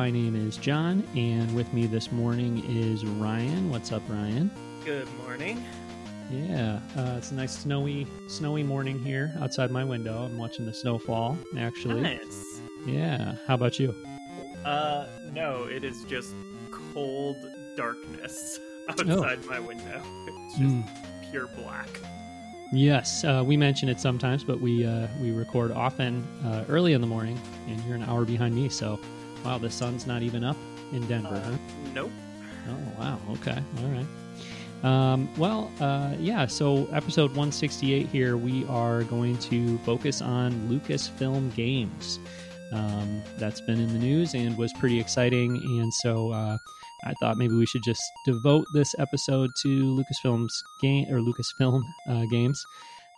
My name is John, and with me this morning is Ryan. What's up, Ryan? Good morning. Yeah, uh, it's a nice snowy, snowy morning here outside my window. I'm watching the snow fall. Actually, Nice. yeah. How about you? Uh, no, it is just cold darkness outside my window. It's just Mm. pure black. Yes, uh, we mention it sometimes, but we uh, we record often uh, early in the morning, and you're an hour behind me. So, wow, the sun's not even up in Denver, Uh, huh? nope. Oh wow. Okay. All right. Um, well, uh, yeah. So episode 168 here, we are going to focus on Lucasfilm games. Um, that's been in the news and was pretty exciting, and so uh, I thought maybe we should just devote this episode to Lucasfilm's game or Lucasfilm uh, games.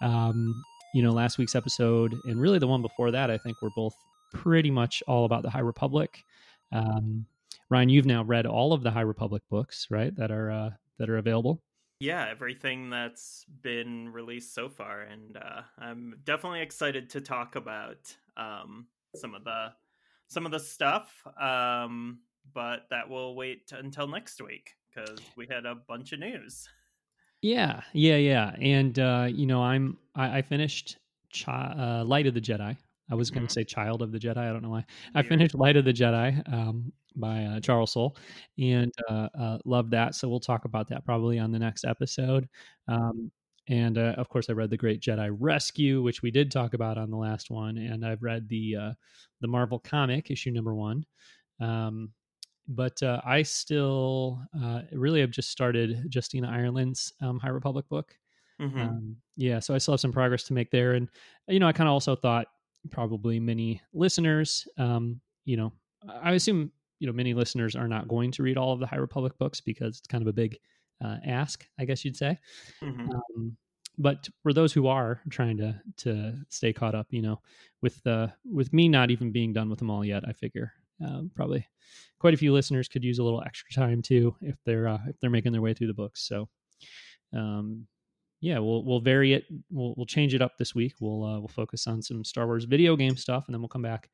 Um, you know, last week's episode and really the one before that, I think were both pretty much all about the High Republic. Um, Ryan, you've now read all of the High Republic books, right? That are uh, that are available. Yeah, everything that's been released so far, and uh, I'm definitely excited to talk about um, some of the some of the stuff. Um, but that will wait until next week because we had a bunch of news. Yeah, yeah, yeah. And uh, you know, I'm I, I finished Chi- uh, Light of the Jedi. I was going to say Child of the Jedi. I don't know why. I finished Light of the Jedi um, by uh, Charles Soule, and uh, uh, loved that. So we'll talk about that probably on the next episode. Um, and uh, of course, I read the Great Jedi Rescue, which we did talk about on the last one. And I've read the uh, the Marvel comic issue number one. Um, but uh, I still uh, really have just started Justina Ireland's um, High Republic book. Mhm. Um, yeah, so I still have some progress to make there, and you know, I kind of also thought probably many listeners, um, you know, I assume you know many listeners are not going to read all of the High Republic books because it's kind of a big uh, ask, I guess you'd say. Mhm. Um, but for those who are trying to to stay caught up, you know, with the with me not even being done with them all yet, I figure um, probably quite a few listeners could use a little extra time too if they're uh, if they're making their way through the books. So, um, yeah, we'll we'll vary it. We'll we'll change it up this week. We'll uh, we'll focus on some Star Wars video game stuff, and then we'll come back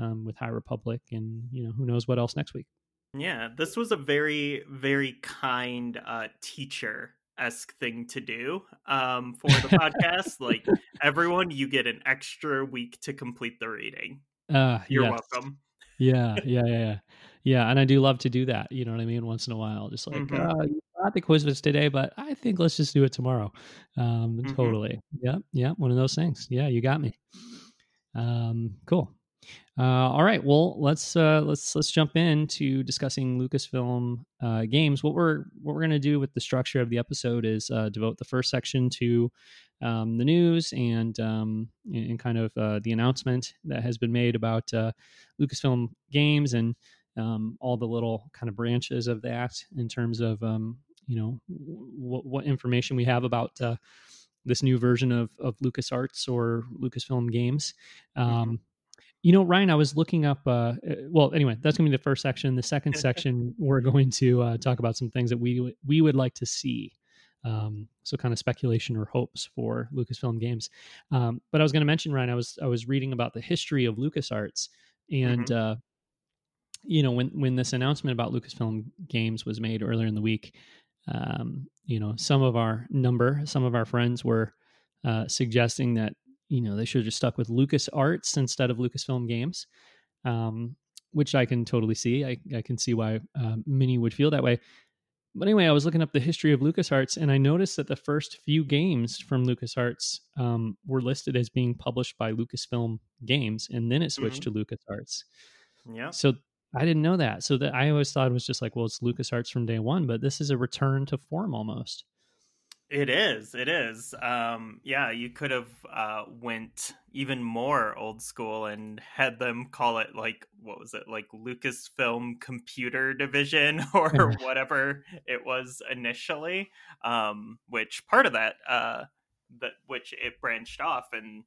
um, with High Republic, and you know who knows what else next week. Yeah, this was a very, very kind uh, teacher esque thing to do um, for the podcast. like, everyone, you get an extra week to complete the reading. Uh, You're yes. welcome. yeah yeah yeah yeah yeah and i do love to do that you know what i mean once in a while just like Mhm. uh, thought the quiz was today but i think let's just do it tomorrow. Um Mhm. totally. Yeah yeah one of those things. Yeah you got me. Um cool. Uh all right well let's uh let's let's jump into discussing lucasfilm uh games. What we're what we're gonna do with the structure of the episode is uh devote the first section to um, the news and um, and and kind of uh, the announcement that has been made about uh, Lucasfilm games and um, all the little kind of branches of that in terms of um, you know what, what information we have about uh, this new version of of LucasArts or Lucasfilm games. Um, You know, Ryan, I was looking up. Uh, uh, well, anyway, that's going to be the first section. The second section, we're going to uh, talk about some things that we w- we would like to see. Um, so, kind of speculation or hopes for Lucasfilm games. Um, but I was going to mention, Ryan, I was I was reading about the history of LucasArts, and uh, you know, when when this announcement about Lucasfilm games was made earlier in the week, um, you know, some of our number, some of our friends were uh, suggesting that you know they should have just stuck with LucasArts instead of Lucasfilm games, um, which I can totally see. I, I can see why uh, many would feel that way. But anyway, I was looking up the history of LucasArts, and I noticed that the first few games from LucasArts um, were listed as being published by Lucasfilm Games, and then it switched to LucasArts. Yeah. So I didn't know that. So that I always thought it was just like, well, it's LucasArts from day one, but this is a return to form almost. It is. It is. Um, yeah, you could have uh, went even more old school and had them call it like what was it like Lucasfilm Computer Division or whatever it was initially. Um, which part of that uh, that which it branched off and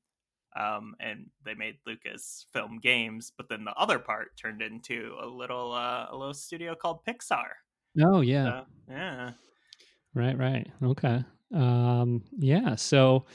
um, and they made Lucasfilm games, but then the other part turned into a little uh, a little studio called Pixar. Oh yeah, So, yeah. right, right, okay, um, yeah. So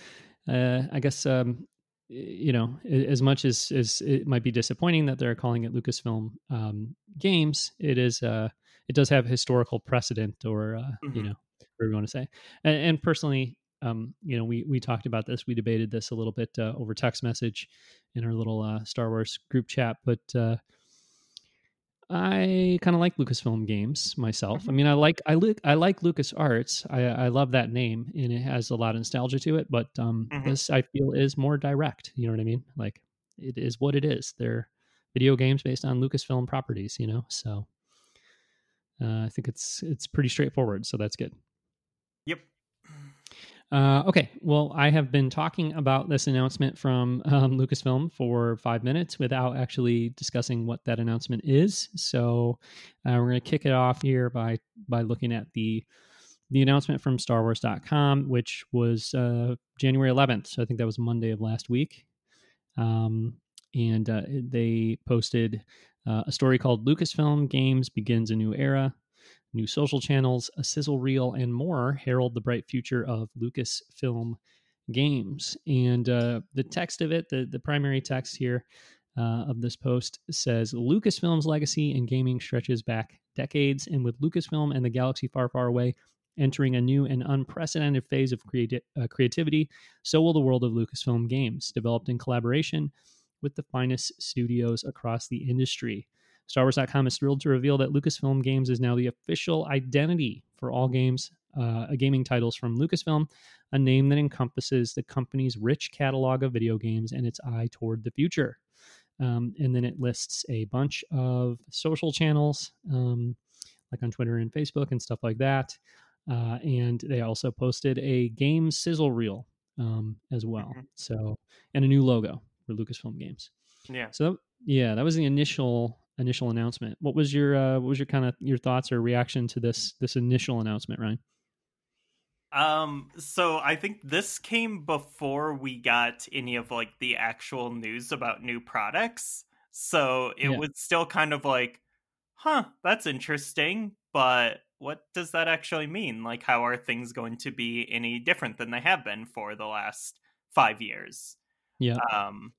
uh, I guess um, you know, as much as as it might be disappointing that they're calling it Lucasfilm um, Games, it is uh, it does have historical precedent, or uh, mm-hmm. you know, whatever you want to say. And, and personally, um, you know, we we talked about this, we debated this a little bit uh, over text message in our little uh, Star Wars group chat, but uh, I kind of like Lucasfilm games myself. I mm-hmm. mean, I like I like I like Lucas Arts. I, I love that name, and it has a lot of nostalgia to it. But um, mm-hmm. this I feel is more direct. You know what I mean? Like it is what it is. They're video games based on Lucasfilm properties. You know, so uh, I think it's it's pretty straightforward. So that's good. Uh, okay, well, I have been talking about this announcement from um, Lucasfilm for five minutes without actually discussing what that announcement is. So uh, we're going to kick it off here by by looking at the the announcement from StarWars.com, which was uh, January 11th. So I think that was Monday of last week, um, and uh, they posted uh, a story called "Lucasfilm Games Begins a New Era." New social channels, a sizzle reel, and more herald the bright future of Lucasfilm games. And uh, the text of it, the, the primary text here uh, of this post says Lucasfilm's legacy in gaming stretches back decades, and with Lucasfilm and the galaxy far, far away entering a new and unprecedented phase of creati- uh, creativity, so will the world of Lucasfilm games, developed in collaboration with the finest studios across the industry. StarWars.com is thrilled to reveal that Lucasfilm Games is now the official identity for all games, uh, gaming titles from Lucasfilm, a name that encompasses the company's rich catalog of video games and its eye toward the future. Um, and then it lists a bunch of social channels, um, like on Twitter and Facebook and stuff like that. Uh, and they also posted a game sizzle reel um, as well. Mm-hmm. So, and a new logo for Lucasfilm Games. Yeah. So, yeah, that was the initial initial announcement. What was your uh, what was your kind of your thoughts or reaction to this this initial announcement, Ryan? Um, so I think this came before we got any of like the actual news about new products. So it yeah. was still kind of like, huh, that's interesting, but what does that actually mean? Like, how are things going to be any different than they have been for the last five years? Yeah. Um,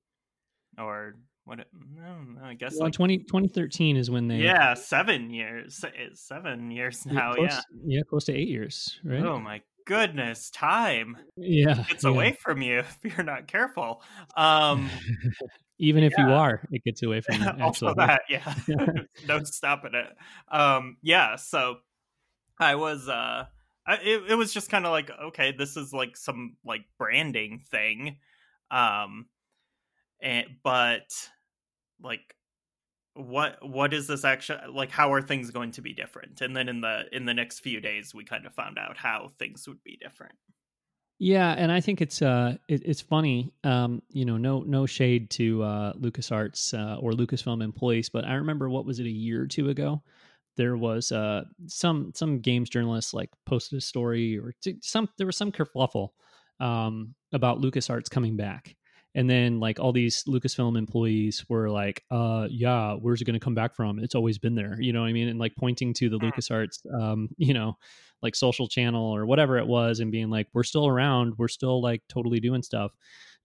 or what it, no, I guess well, like 20, 2013 is when they yeah seven years seven years now close, yeah yeah close to eight years right oh my goodness time yeah it's yeah. away from you if you're not careful um even if yeah. you are it gets away from you also that yeah no stopping it um yeah so i was uh I, it, it was just kind of like okay this is like some like branding thing um and but like what what is this actually like how are things going to be different? And then in the in the next few days we kind of found out how things would be different. Yeah and i think it's uh it, it's funny um you know no no shade to uh lucasarts uh, or lucasfilm employees but i remember what was it a year or two ago there was uh some some games journalists like posted a story or t- some there was some kerfluffle um about lucasarts coming back and then like all these lucasfilm employees were like uh yeah where's it going to come back from? It's always been there you know what i mean? And like pointing to the mm. lucasarts um you know like social channel or whatever it was and being like we're still around. We're still like totally doing stuff.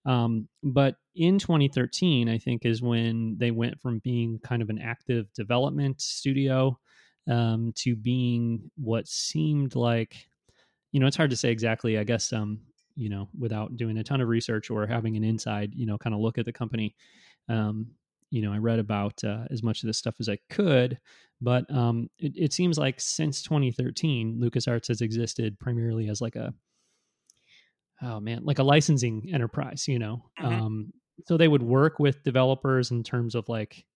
Um but in 2013 i think is when they went from being kind of an active development studio um to being what seemed like you know it's hard to say exactly i guess um you know, without doing a ton of research or having an inside, you know, kind of look at the company. Um, you know, I read about uh, as much of this stuff as I could, but um, it, it, seems like since 2013, LucasArts has existed primarily as like a, oh man, like a licensing enterprise, you know. Mm-hmm. Um, so they would work with developers in terms of like,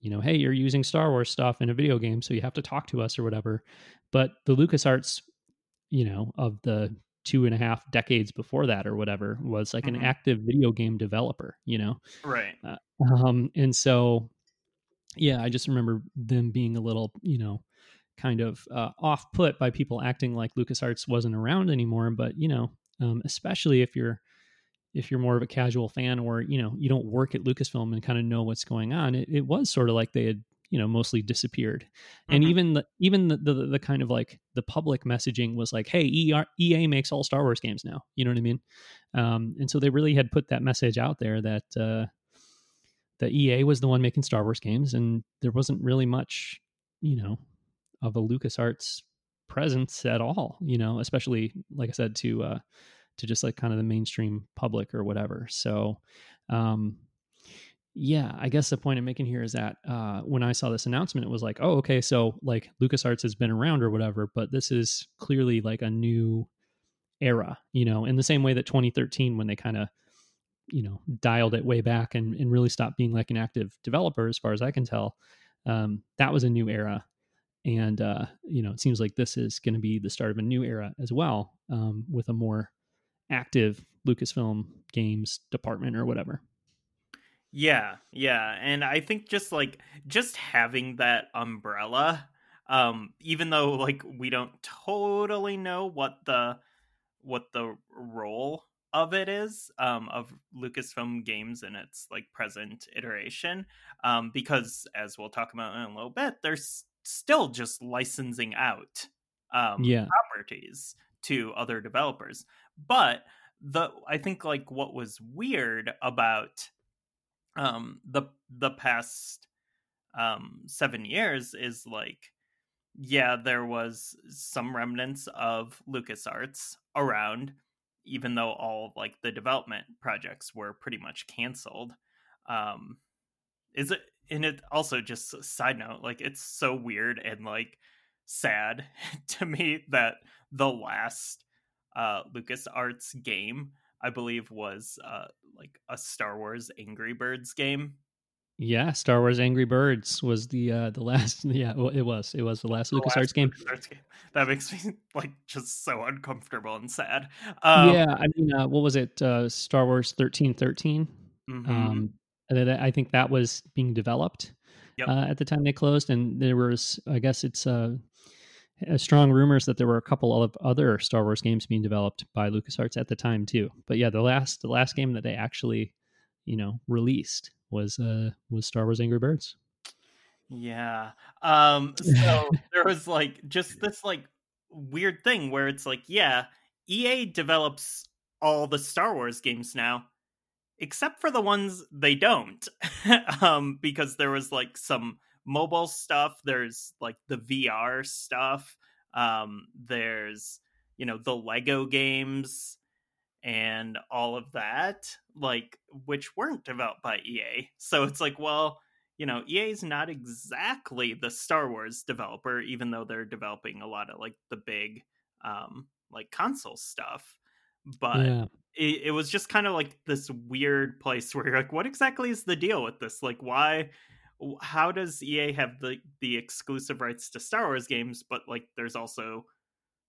you know, hey, you're using Star Wars stuff in a video game, so you have to talk to us or whatever. But the LucasArts, you know, of the two and a half decades before that or whatever was like mm-hmm. an active video game developer you know right uh, um and so yeah i just remember them being a little you know kind of uh, off put by people acting like lucasarts wasn't around anymore but you know um, especially if you're if you're more of a casual fan or you know you don't work at lucasfilm and kind of know what's going on it, it was sort of like they had you know mostly disappeared. And Mhm. even the even the, the the kind of like the public messaging was like hey EA, EA makes all Star Wars games now. You know what I mean? Um, and so they really had put that message out there that uh, that EA was the one making Star Wars games and there wasn't really much you know of a LucasArts presence at all you know especially like I said to uh, to just like kind of the mainstream public or whatever. So um, yeah, I guess the point I'm making here is that uh, when I saw this announcement, it was like, oh, okay, so like LucasArts has been around or whatever, but this is clearly like a new era, you know, in the same way that 2013, when they kind of, you know, dialed it way back and, and really stopped being like an active developer, as far as I can tell, um, that was a new era. And, uh, you know, it seems like this is going to be the start of a new era as well um, with a more active Lucasfilm games department or whatever. Yeah, yeah, and I think just like just having that umbrella, um, even though like we don't totally know what the what the role of it is um, of Lucasfilm Games in its like present iteration, um, because as we'll talk about in a little bit, they're s- still just licensing out um, Yeah. properties to other developers. But the I think like what was weird about um the the past um 7 years is like yeah there was some remnants of LucasArts around even though all like the development projects were pretty much canceled um is it and it also just side note like it's so weird and like sad to me that the last uh LucasArts game I believe was uh like a Star Wars Angry Birds game. Yeah, Star Wars Angry Birds was the uh the last yeah, it was. It was the last The LucasArts last game. LucasArts game. That makes me like just so uncomfortable and sad. Um, yeah, I mean uh, what was it? Uh Star Wars 1313. mhm. Um and then I think that was being developed Yep. uh, at the time they closed and there was I guess it's uh uh, strong rumors that there were a couple of other Star Wars games being developed by LucasArts at the time too. But yeah, the last the last game that they actually, you know, released was uh was Star Wars Angry Birds. Yeah. Um so there was like just this like weird thing where it's like, yeah, EA develops all the Star Wars games now except for the ones they don't. um because there was like some mobile stuff, there's like the VR stuff, um there's you know the Lego games and all of that like which weren't developed by EA. So it's like, well, you know, EA is not exactly the Star Wars developer, even though they're developing a lot of like the big, um, like console stuff. But yeah. it, it was just kind of like this weird place where you're like, what exactly is the deal with this? Like, why? How does EA have the the exclusive rights to Star Wars games, but like there's also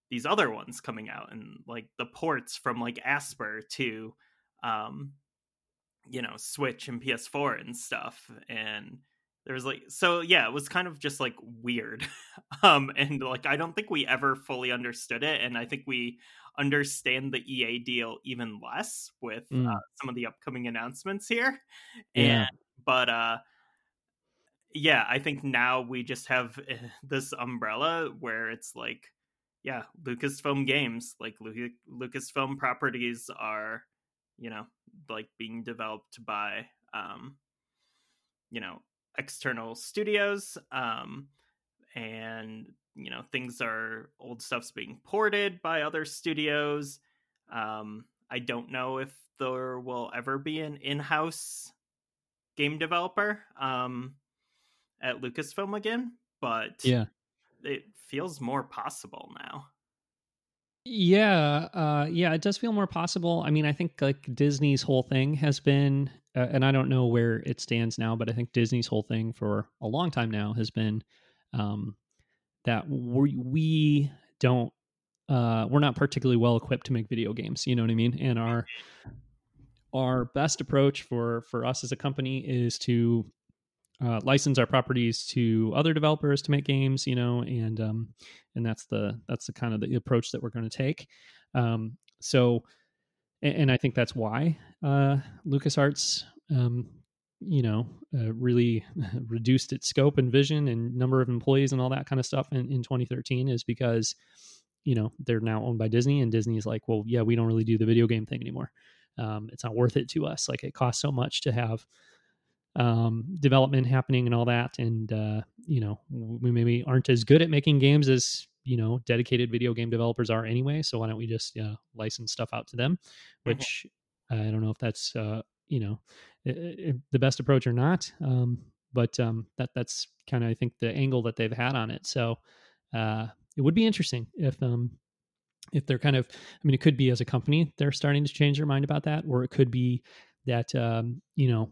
these other ones coming out and like the ports from like Aspyr to um you know switch and ps4 and stuff and there was like so yeah it was kind of just like weird um and like i don't think we ever fully understood it and i think we understand the ea deal even less with Mm. uh, some of the upcoming announcements here Yeah. and but uh yeah i think now we just have eh, this umbrella where it's like yeah lucasfilm games like Lu- lucasfilm properties are you know like being developed by um you know external studios um and you know things are old stuff's being ported by other studios. Um i don't know if there will ever be an in-house game developer um at lucasfilm again but Yeah. it feels more possible now Yeah, uh, yeah, it does feel more possible. I mean, I think like Disney's whole thing has been, uh, and I don't know where it stands now, but I think Disney's whole thing for a long time now has been um, that we we don't, uh, we're not particularly well equipped to make video games. You know what I mean? And our our best approach for for us as a company is to uh, license our properties to other developers to make games, you know, and um, and that's the that's the kind of the approach that we're going to take. Um, so, and, and I think that's why uh, LucasArts um, you know, uh, really reduced its scope and vision and number of employees and all that kind of stuff in, in 2013 is because, you know, they're now owned by Disney and Disney is like, well, yeah, we don't really do the video game thing anymore. Um, it's not worth it to us. Like it costs so much to have um, development happening and all that. And, uh, you know, we maybe aren't as good at making games as, you know, dedicated video game developers are anyway. So why don't we just uh, license stuff out to them, mm-hmm. which mm-hmm. I don't know if that's, uh, you know, the best approach or not. Um, but um, that that's kind of, I think, the angle that they've had on it. So uh, it would be interesting if, um, if they're kind of, I mean, it could be as a company they're starting to change their mind about that, or it could be that um, you know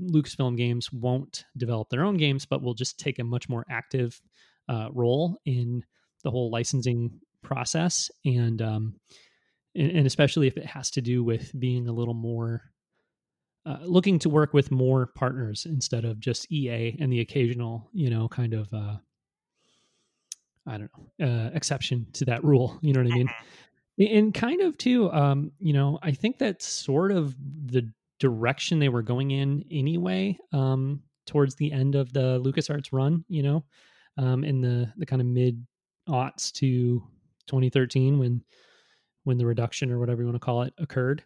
Lucasfilm Games won't develop their own games, but will just take a much more active uh, role in the whole licensing process, and, um, and, and especially if it has to do with being a little more uh, looking to work with more partners instead of just EA and the occasional, you know, kind of uh, I don't know uh, exception to that rule. You know what I mean? Mm-hmm. And kind of too, um, you know, I think that's sort of the direction they were going in anyway um, towards the end of the LucasArts run, you know, um, in the the kind of mid aughts to 2013 when when the reduction or whatever you want to call it occurred.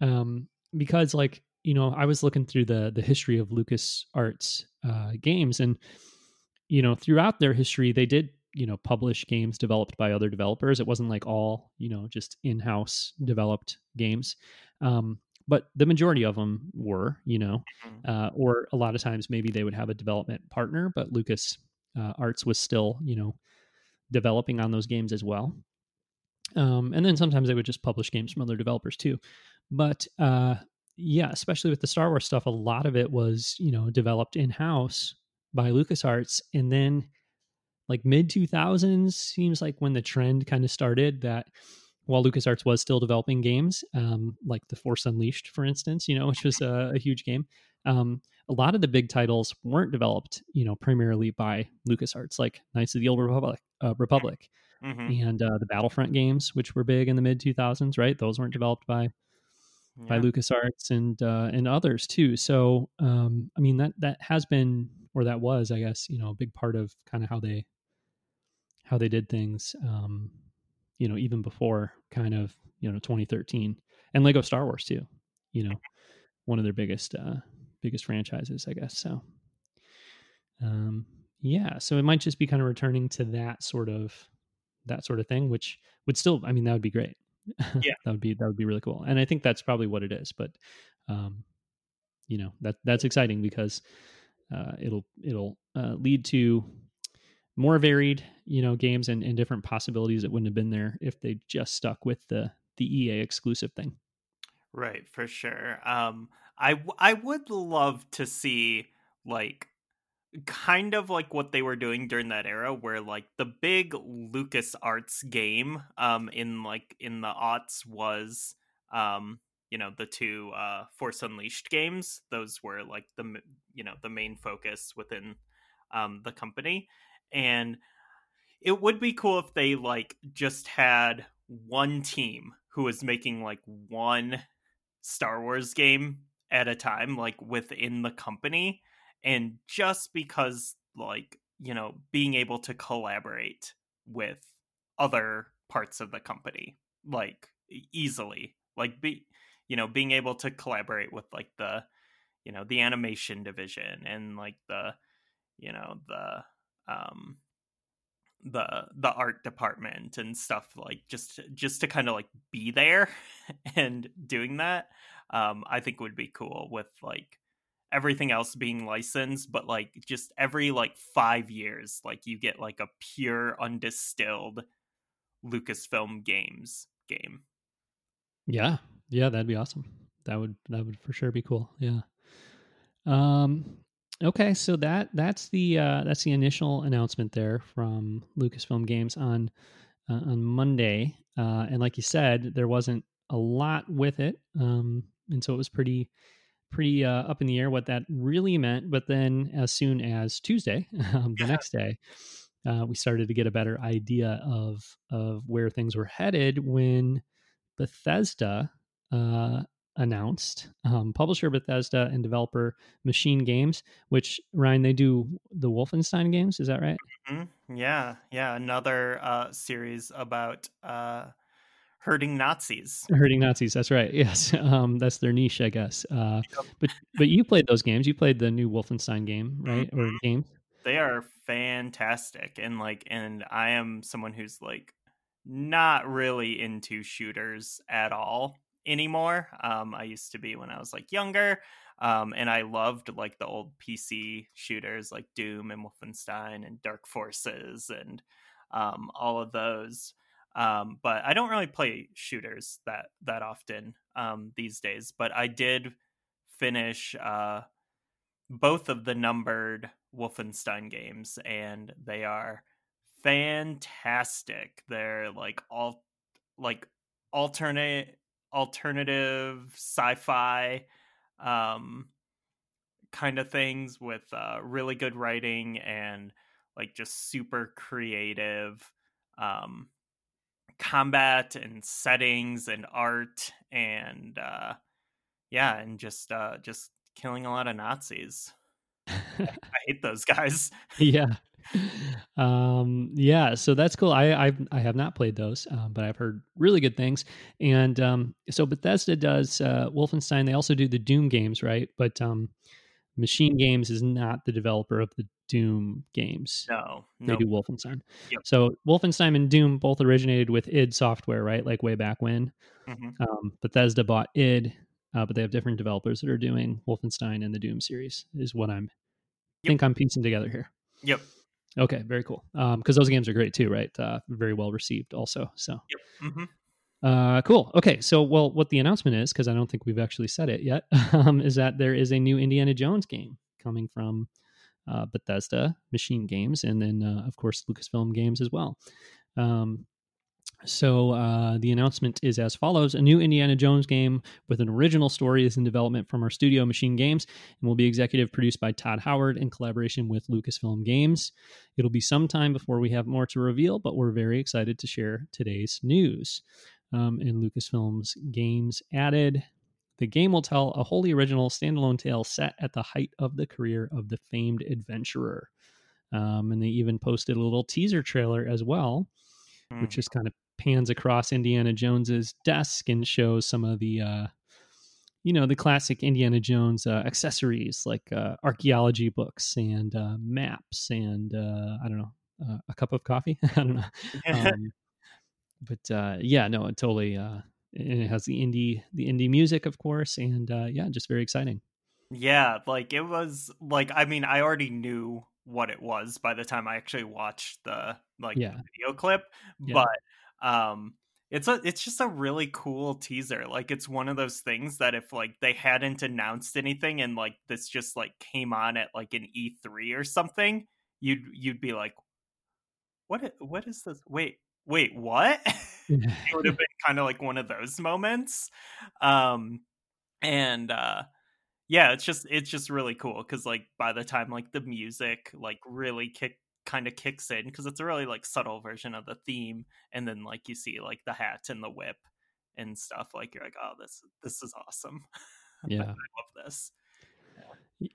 Um, because like you know, I was looking through the the history of LucasArts uh, games, and you know, throughout their history, they did you know publish games developed by other developers. It wasn't like all you know just in house developed games. Um, but the majority of them were, you know, mm-hmm. uh, or a lot of times maybe they would have a development partner, but Lucas uh, Arts was still, you know, developing on those games as well. Um, and then sometimes they would just publish games from other developers too. But uh, yeah, especially with the Star Wars stuff, a lot of it was, you know, developed in house by LucasArts. And then like mid 2000s seems like when the trend kind of started that while LucasArts was still developing games, um, like The Force Unleashed, for instance, you know, which was a, a huge game, um, a lot of the big titles weren't developed, you know, primarily by LucasArts, like Knights of the Old Republic, uh, Republic mm-hmm. and uh, the Battlefront games, which were big in the mid 2000s, right? Those weren't developed by yeah. by LucasArts and uh, and others too. So, um, I mean that that has been or that was, I guess, you know, a big part of kind of how they how they did things. Um, you know, even before kind of, you know, 2013 and Lego Star Wars too, you know, one of their biggest, uh, biggest franchises, I guess. So, um, yeah, so it might just be kind of returning to that sort of, that sort of thing, which would still, I mean, that would be great. Yeah, that would be, that would be really cool. And I think that's probably what it is, but, um, you know, that that's exciting because, uh, it'll, it'll, uh, lead to more varied, you know, games and, and different possibilities that wouldn't have been there if they just stuck with the the EA exclusive thing. Right, for sure. Um, I I would love to see like kind of like what they were doing during that era where like the big lucas arts game um in like in the aughts was um you know the two uh force unleashed games those were like the you know the main focus within um the company and it would be cool if they like just had one team who was making like one Star Wars game at a time like within the company and just because like you know being able to collaborate with other parts of the company like easily like be you know being able to collaborate with like the you know the animation division and like the you know the um the the art department and stuff like just just to kind of like be there and doing that um i think would be cool with like everything else being licensed but like just every like 5 years like you get like a pure undistilled lucasfilm games game. Yeah. Yeah that'd be awesome. That would that would for sure be cool. Yeah. Um Okay, so that that's the uh, that's the initial announcement there from Lucasfilm Games on uh, on Monday, uh, and like you said, there wasn't a lot with it, um, and so it was pretty pretty uh, up in the air what that really meant. But then, as soon as Tuesday, um, the next day, uh, we started to get a better idea of of where things were headed when Bethesda uh, announced. Um, publisher Bethesda and developer Machine Games, which Ryan they do the Wolfenstein games. Is that right? Mm-hmm. Yeah, yeah. Another uh, series about uh, hurting Nazis. Hurting Nazis. That's right. Yes, um, that's their niche, I guess. Uh, but but you played those games. You played the new Wolfenstein game, right? Mm-hmm. Or games? They are fantastic, and like, and I am someone who's like not really into shooters at all anymore. Um, I used to be when I was like younger. Um, and I loved like the old PC shooters like Doom and Wolfenstein and Dark Forces and um, all of those. Um, but I don't really play shooters that that often um, these days. But I did finish uh, both of the numbered Wolfenstein games, and they are fantastic. They're like all like alternate alternative sci-fi um kind of things with uh really good writing and like just super creative um combat and settings and art and uh yeah and just uh just killing a lot of nazis. I hate those guys. Yeah um yeah so that's cool. I i, I have not played those um, but i've heard really good things. And um so bethesda does uh wolfenstein. They also do the doom games right? But um machine games is not the developer of the doom games. No, no. they do wolfenstein. Yep. so wolfenstein and doom both originated with id software right? Like way back when. Mm-hmm. um, bethesda bought id uh, but they have different developers that are doing wolfenstein and the doom series is what i'm yep. think i'm piecing together here. Yep Okay, very cool. Because um, those games are great too, right? Uh, very well received, also. So, yep. Mm-hmm. Uh, cool. Okay, so well, what the announcement is, because I don't think we've actually said it yet, um, is that there is a new Indiana Jones game coming from uh, Bethesda Machine Games, and then uh, of course Lucasfilm Games as well. Um, so uh, the announcement is as follows: A new Indiana Jones game with an original story is in development from our studio, Machine Games, and will be executive produced by Todd Howard in collaboration with Lucasfilm Games. It'll be some time before we have more to reveal, but we're very excited to share today's news. Um, and Lucasfilm's Games added. The game will tell a wholly original standalone tale set at the height of the career of the famed adventurer. Um, and they even posted a little teaser trailer as well, mm. which is kind of pans across Indiana Jones's desk and shows some of the uh, you know the classic Indiana Jones uh, accessories like uh, archaeology books and uh, maps and uh, I don't know uh, a cup of coffee. I don't know, um, but uh, yeah, no, it totally. Uh, it has the indie the indie music, of course, and uh, yeah, just very exciting. Yeah, like it was like I mean I already knew what it was by the time I actually watched the like yeah. video clip, yeah. but um it's a it's just a really cool teaser like it's one of those things that if like they hadn't announced anything and like this just like came on at like an e3 or something you'd you'd be like what what is this? Wait wait what? It would have been kind of like one of those moments um and uh yeah it's just it's just really cool because like by the time like the music like really kicked kind of kicks in because it's a really like subtle version of the theme and then like you see like the hat and the whip and stuff like you're like oh this this is awesome. Yeah. i love this.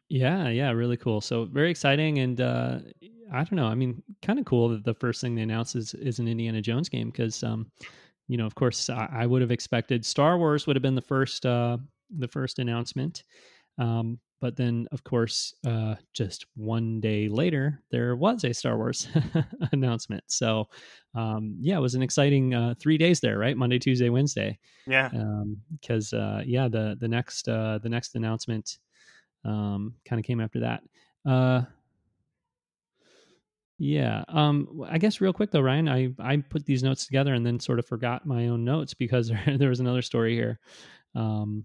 Yeah. Yeah really cool. So very exciting and uh i don't know i mean kind of cool that the first thing they announce is, is an indiana jones game because um you know of course I, I, would have expected star wars would have been the first uh the first announcement. Um but then, of course, uh, just one day later, there was a Star Wars announcement. So, um, yeah, it was an exciting uh, three days there, right? Monday, Tuesday, Wednesday. Yeah. Because um, uh, yeah, the the next uh, the next announcement um, kind of came after that. Uh, yeah. Um, I guess real quick though, Ryan, I I put these notes together and then sort of forgot my own notes because there was another story here. Um,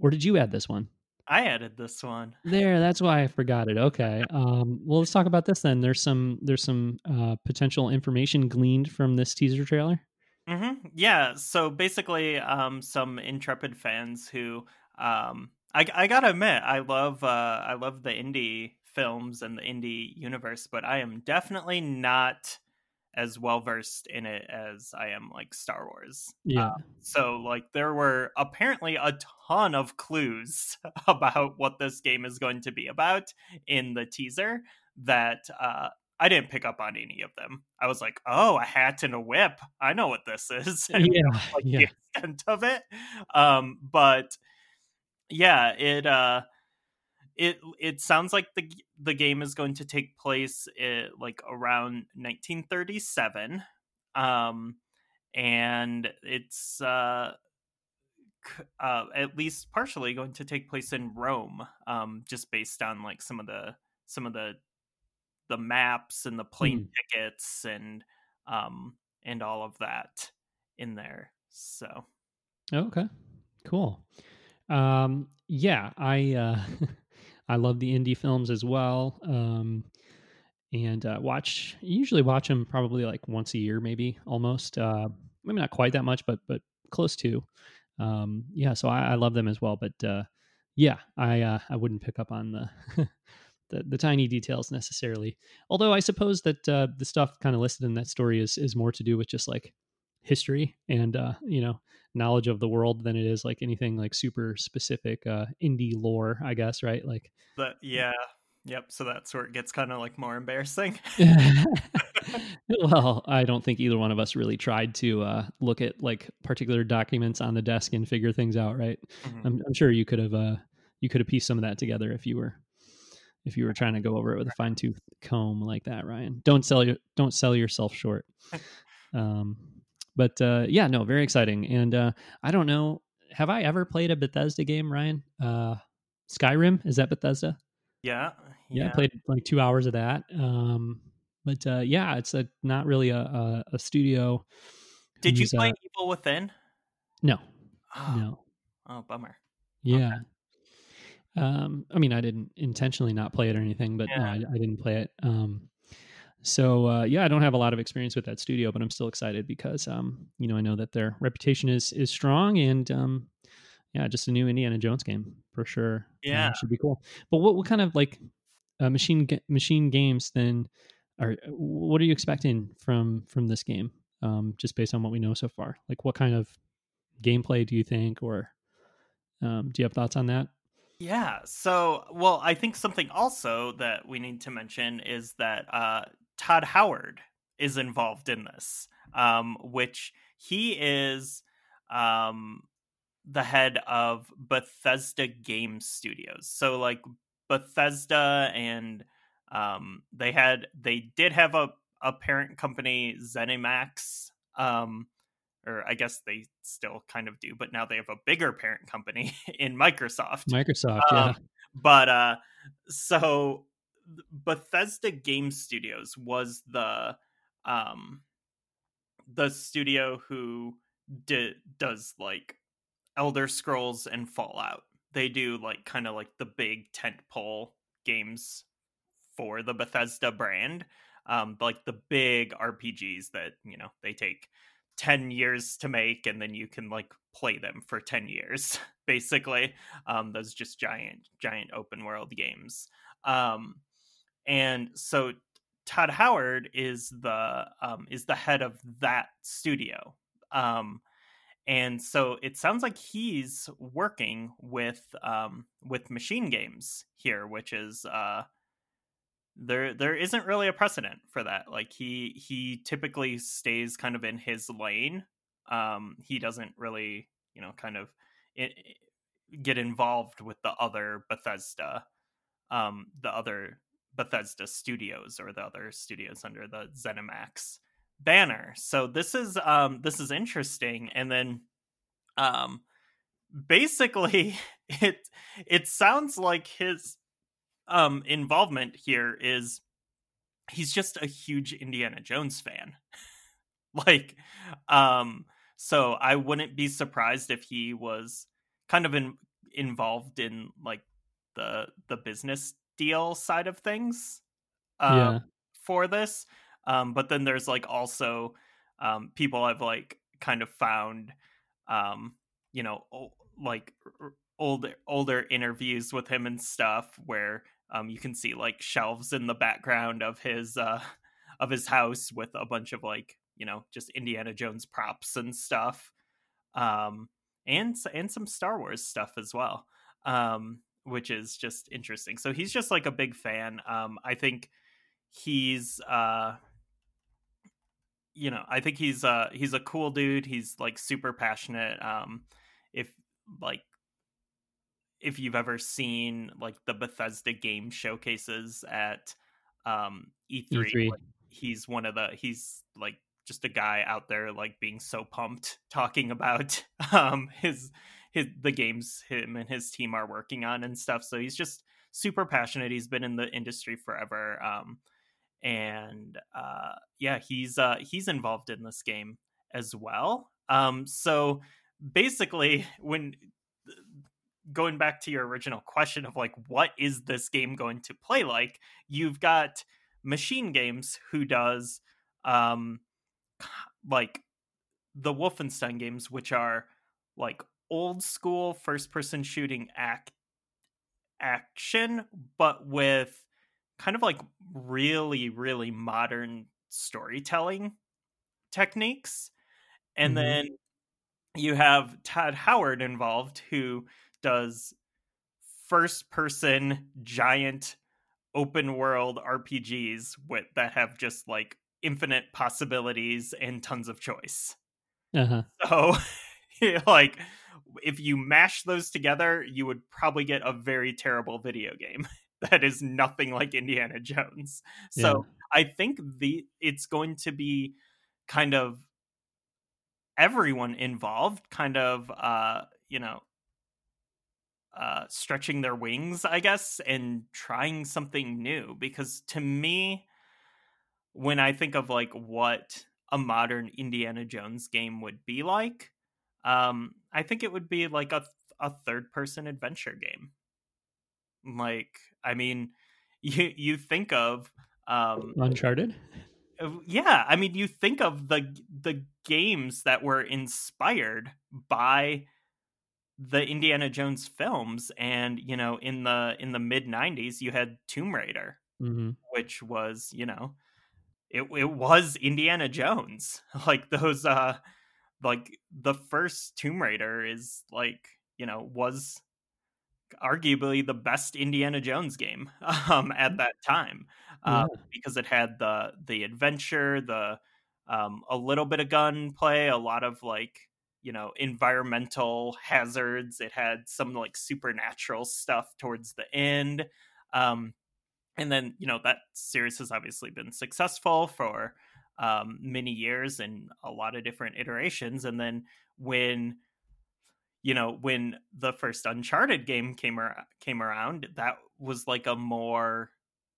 or did you add this one? I added this one. There, that's why I forgot it. Okay. Um, well, let's talk about this then. There's some there's some uh, potential information gleaned from this teaser trailer. Mm-hmm. Yeah. So basically, um, some intrepid fans who um, I, I gotta admit, I love uh, I love the indie films and the indie universe, but I am definitely not as well versed in it as I am like Star Wars. Yeah. Uh, so like there were apparently a ton of clues about what this game is going to be about in the teaser that uh I didn't pick up on any of them. I was like, "Oh, a hat and a whip. I know what this is." Yeah, like yeah. the extent of it. Um, but yeah, it uh, it it sounds like the the game is going to take place at, like around 1937, um, and it's uh, uh, at least partially going to take place in Rome, um, just based on like some of the some of the the maps and the plane tickets and um and all of that in there. So Okay. Cool. Um, yeah, I uh, I love the indie films as well. Um, and uh, watch usually watch them probably like once a year, maybe almost. Uh, maybe not quite that much, but but close to. Um, yeah, so I, I love them as well. But uh, yeah, I uh, I wouldn't pick up on the the, the tiny details necessarily. Although I suppose that uh, the stuff kind of listed in that story is is more to do with just like history and uh, you know knowledge of the world than it is like anything like super specific uh, indie lore, I guess. Right? Like but yeah. Yep, so that's where it gets kind of like more embarrassing. well, I don't think either one of us really tried to uh, look at like particular documents on the desk and figure things out, right? Mhm. I'm, I'm sure you could have uh, you could have pieced some of that together if you were if you were trying to go over it with a fine tooth comb like that, Ryan. Don't sell your don't sell yourself short. Um, but uh, yeah, no, very exciting. And uh, I don't know, have I ever played a Bethesda game, Ryan? Uh, Skyrim is that Bethesda? Yeah. yeah, I played like two hours of that. Um, but uh, yeah, it's a not really a a, a studio. Did you play uh, Evil Within? no, Oh, no. oh, bummer. Yeah. Um, I mean, I didn't intentionally not play it or anything, but no, I, I didn't play it. Um, so uh, yeah, I don't have a lot of experience with that studio, but I'm still excited because um, you know I know that their reputation is is strong, and um, yeah, just a new Indiana Jones game for sure. Uh, Yeah. should be cool. But what what kind of like uh, machine machine games then are what are you expecting from from this game? Um, just based on what we know so far, like what kind of gameplay do you think, or um, do you have thoughts on that? Yeah. So, well, I think something also that we need to mention is that uh, Todd Howard is involved in this, um, which he is um, the head of Bethesda Game Studios. So, like Bethesda, and um, they had they did have a a parent company, ZeniMax. Um, or I guess they still kind of do, but now they have a bigger parent company in Microsoft. Microsoft, Um, yeah. but uh so Bethesda Game Studios was the um the studio who did does like Elder Scrolls and Fallout. They do like kind of like the big tentpole games for the Bethesda brand. Um like the big RPGs that, you know, they take 10 years to make and then you can like play them for 10 years basically um those just giant giant open world games um and so todd howard is the um is the head of that studio um and so it sounds like he's working with um with machine games here which is uh there there isn't really a precedent for that like he he typically stays kind of in his lane um he doesn't really you know kind of i get involved with the other bethesda um the other bethesda studios or the other studios under the zenimax banner so this is um this is interesting and then um basically it it sounds like his um involvement here is he's just a huge Indiana Jones fan. like um so I wouldn't be surprised if he was kind of in, involved in like the the business deal side of things um, Yeah. for this. Um but then there's like also um people I've like kind of found um you know o- like r- older older interviews with him and stuff where um you can see like shelves in the background of his uh of his house with a bunch of like you know just Indiana Jones props and stuff, um, and and some Star Wars stuff as well, um, which is just interesting. So he's just like a big fan. Um, I think he's uh you know i think he's uh he's a cool dude he's like super passionate um if like if you've ever seen like the bethesda game showcases at um e3, E3. like, he's one of the he's like just a guy out there like being so pumped talking about um his his the games him and his team are working on and stuff. So he's just super passionate. He's been in the industry forever um and uh yeah he's uh he's involved in this game as well. Um so basically when going back to your original question of like what is this game going to play like? You've got MachineGames who does um like the wolfenstein games which are like old school first person shooting act action but with kind of like really really modern storytelling techniques and Mhm. then you have Todd Howard involved who does first person giant open world RPGs with that have just like infinite possibilities and tons of choice. Uh-huh. So like if you mash those together, you would probably get a very terrible video game. That is nothing like Indiana Jones. So I think the it's going to be kind of everyone involved kind of uh you know uh stretching their wings i guess and trying something new. Because to me when i think of like what a modern indiana jones game would be like um i think it would be like a a third person adventure game. Like i mean you you think of um Uncharted. yeah i mean you think of the the games that were inspired by the indiana jones films and you know in the in the mid 90s you had tomb raider hmm which was you know it, it was indiana jones. Like those uh like the first tomb raider is like you know was arguably the best indiana jones game um at that time uh, because it had the the adventure the um a little bit of gunplay a lot of like you know environmental hazards. It had some like supernatural stuff towards the end um and then you know that series has obviously been successful for um many years and a lot of different iterations and then when you know when the first uncharted game came ar- came around that was like a more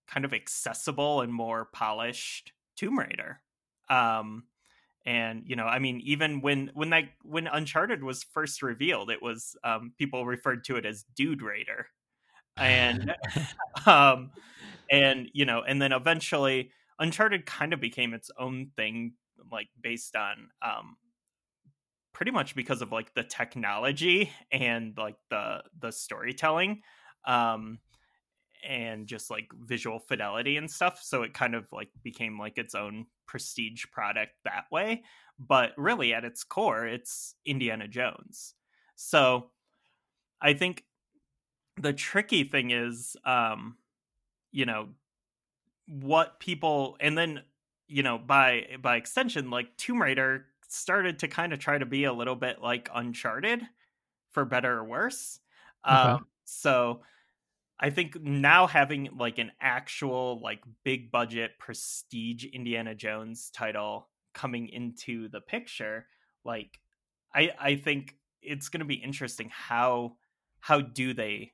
kind of accessible and more polished tomb raider. Um and you know i mean even when when that when uncharted was first revealed it was um people referred to it as dude raider. And um and you know and then eventually uncharted kind of became its own thing like based on um pretty much because of like the technology and like the the storytelling um and just like visual fidelity and stuff. So it kind of like became like its own prestige product that way. But really at its core it's indiana jones. So i think the tricky thing is um you know what people and then you know by by extension like tomb raider started to kind of try to be a little bit like uncharted for better or worse Okay. um so i think now having like an actual like big budget prestige indiana jones title coming into the picture like i i think it's going to be interesting how how do they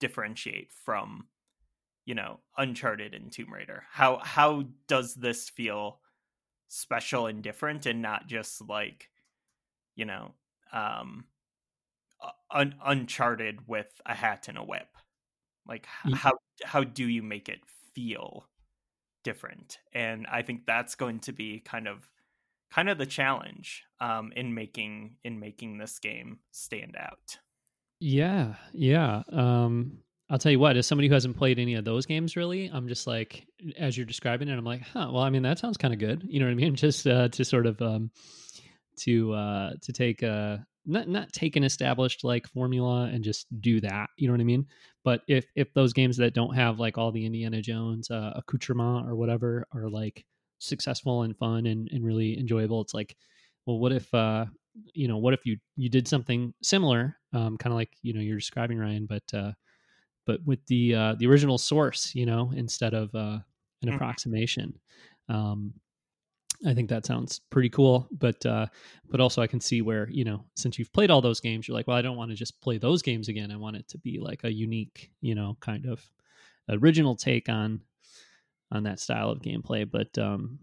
differentiate from you know uncharted and tomb raider. How how does this feel special and different and not just like you know um un- uncharted with a hat and a whip? Like h- Ye- how how do you make it feel different? And i think that's going to be kind of kind of the challenge um in making in making this game stand out. Yeah, yeah. Um, I'll tell you what, as somebody who hasn't played any of those games really, I'm just like, as you're describing it, I'm like, huh, well, I mean, that sounds kind of good. You know what I mean? Just uh, to sort of, um, to, uh, to take a, not, not take an established like formula and just do that. You know what I mean? But if, if those games that don't have like all the Indiana Jones, uh, accoutrement or whatever are like successful and fun and, and really enjoyable, it's like, well, what if, uh, you know, what if you, you did something similar, um, kind of like, you know, you're describing Ryan, but, uh, but with the uh, the original source, you know, instead of uh, an mm-hmm. approximation. Um, I think that sounds pretty cool, but uh, but also I can see where you know since you've played all those games, you're like, well, I don't want to just play those games again. I want it to be like a unique, you know, kind of original take on on that style of gameplay. But um,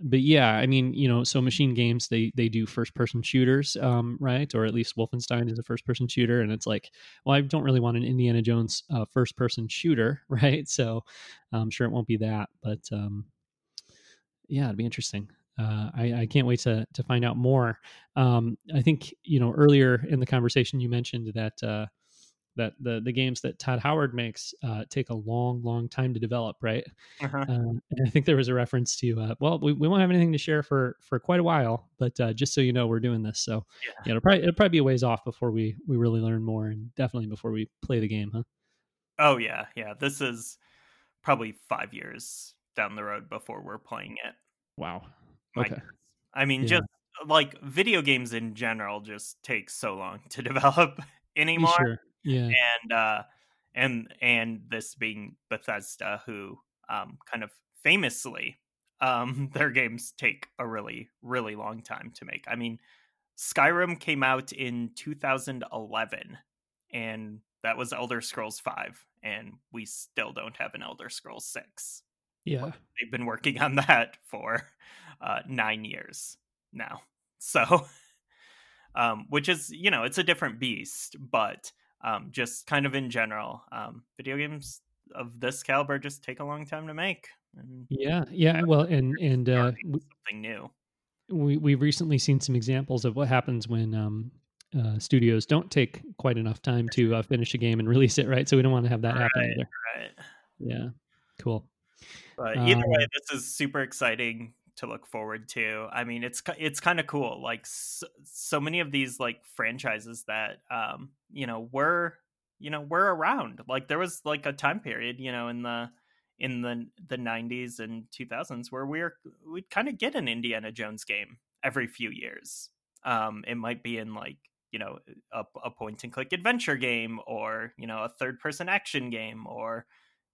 but yeah, I mean, you know, so MachineGames they they do first person shooters, um, right? Or at least Wolfenstein is a first person shooter, and it's like, well, I don't really want an Indiana Jones uh, first person shooter, right? So I'm sure it won't be that, but um, yeah, it'd be interesting. Uh, I, I, can't wait to to find out more. Um, I think you know earlier in the conversation you mentioned that uh, that the the games that Todd Howard makes uh, take a long, long time to develop, right? Uh-huh. Uh, and I think there was a reference to, uh, well, we, we won't have anything to share for for quite a while, but uh, just so you know, we're doing this. So yeah, yeah it'll probably it'll probably be a ways off before we we really learn more, and definitely before we play the game, huh? Oh yeah, yeah. This is probably five years down the road before we're playing it. Wow. Okay. I mean, yeah. just like video games in general just take so long to develop anymore. Sure yeah. and uh and and this being bethesda who um kind of famously um their games take a really really long time to make. I mean skyrim came out in 2011 and that was elder scrolls 5 and we still don't have an elder scrolls 6 yeah. They've been working on that for uh 9 years now. So um which is you know it's a different beast but um, just kind of in general, um, video games of this caliber just take a long time to make. And, yeah, yeah. Well, and and uh, something new. We we've recently seen some examples of what happens when um, uh, studios don't take quite enough time to uh, finish a game and release it, right? So we don't want to have that right, happen either. Right. Yeah. Cool. But either way, um, this is super exciting to look forward to. I mean, it's it's kind of cool. Like so, so, many of these like franchises that um you know were you know were around. Like there was like a time period you know in the in the the 90s and 2000s where we're we'd kind of get an Indiana Jones game every few years. Um, it might be in like you know a, a point and click adventure game or you know a third person action game or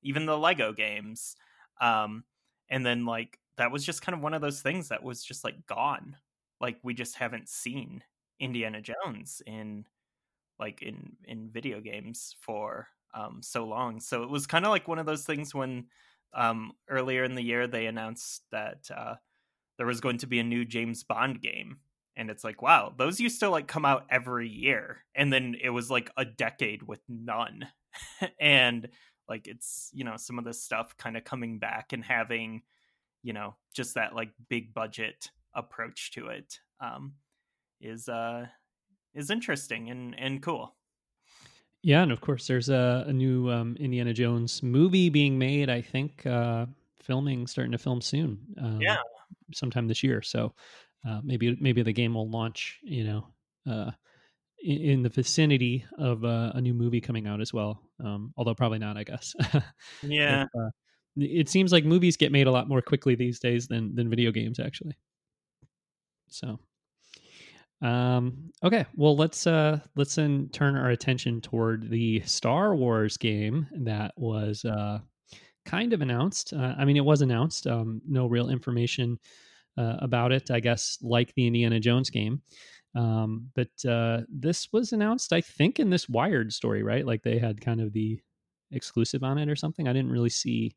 even the Lego games. Um, and then like that was just kind of one of those things that was just like gone. Like we just haven't seen Indiana Jones in like in in video games for um so long. So it was kind of like one of those things when um earlier in the year they announced that uh there was going to be a new James Bond game and it's like wow those used to like come out every year and then it was like a decade with none and like it's you know some of this stuff kind of coming back and having you know just that like big budget approach to it um, is uh is interesting and and cool. Yeah and of course there's a, a new um, indiana jones movie being made i think uh filming starting to film soon um, yeah. sometime this year. So uh, maybe maybe the game will launch you know uh in, in the vicinity of uh, a new movie coming out as well um although probably not i guess. Yeah. if, uh, it seems like movies get made a lot more quickly these days than than video games actually. So um okay well let's uh let's then turn our attention toward the star wars game that was uh kind of announced. Uh, i mean it was announced um no real information uh, about it i guess like the indiana jones game. Um but uh this was announced i think in this wired story right? Like they had kind of the exclusive on it or something? I didn't really see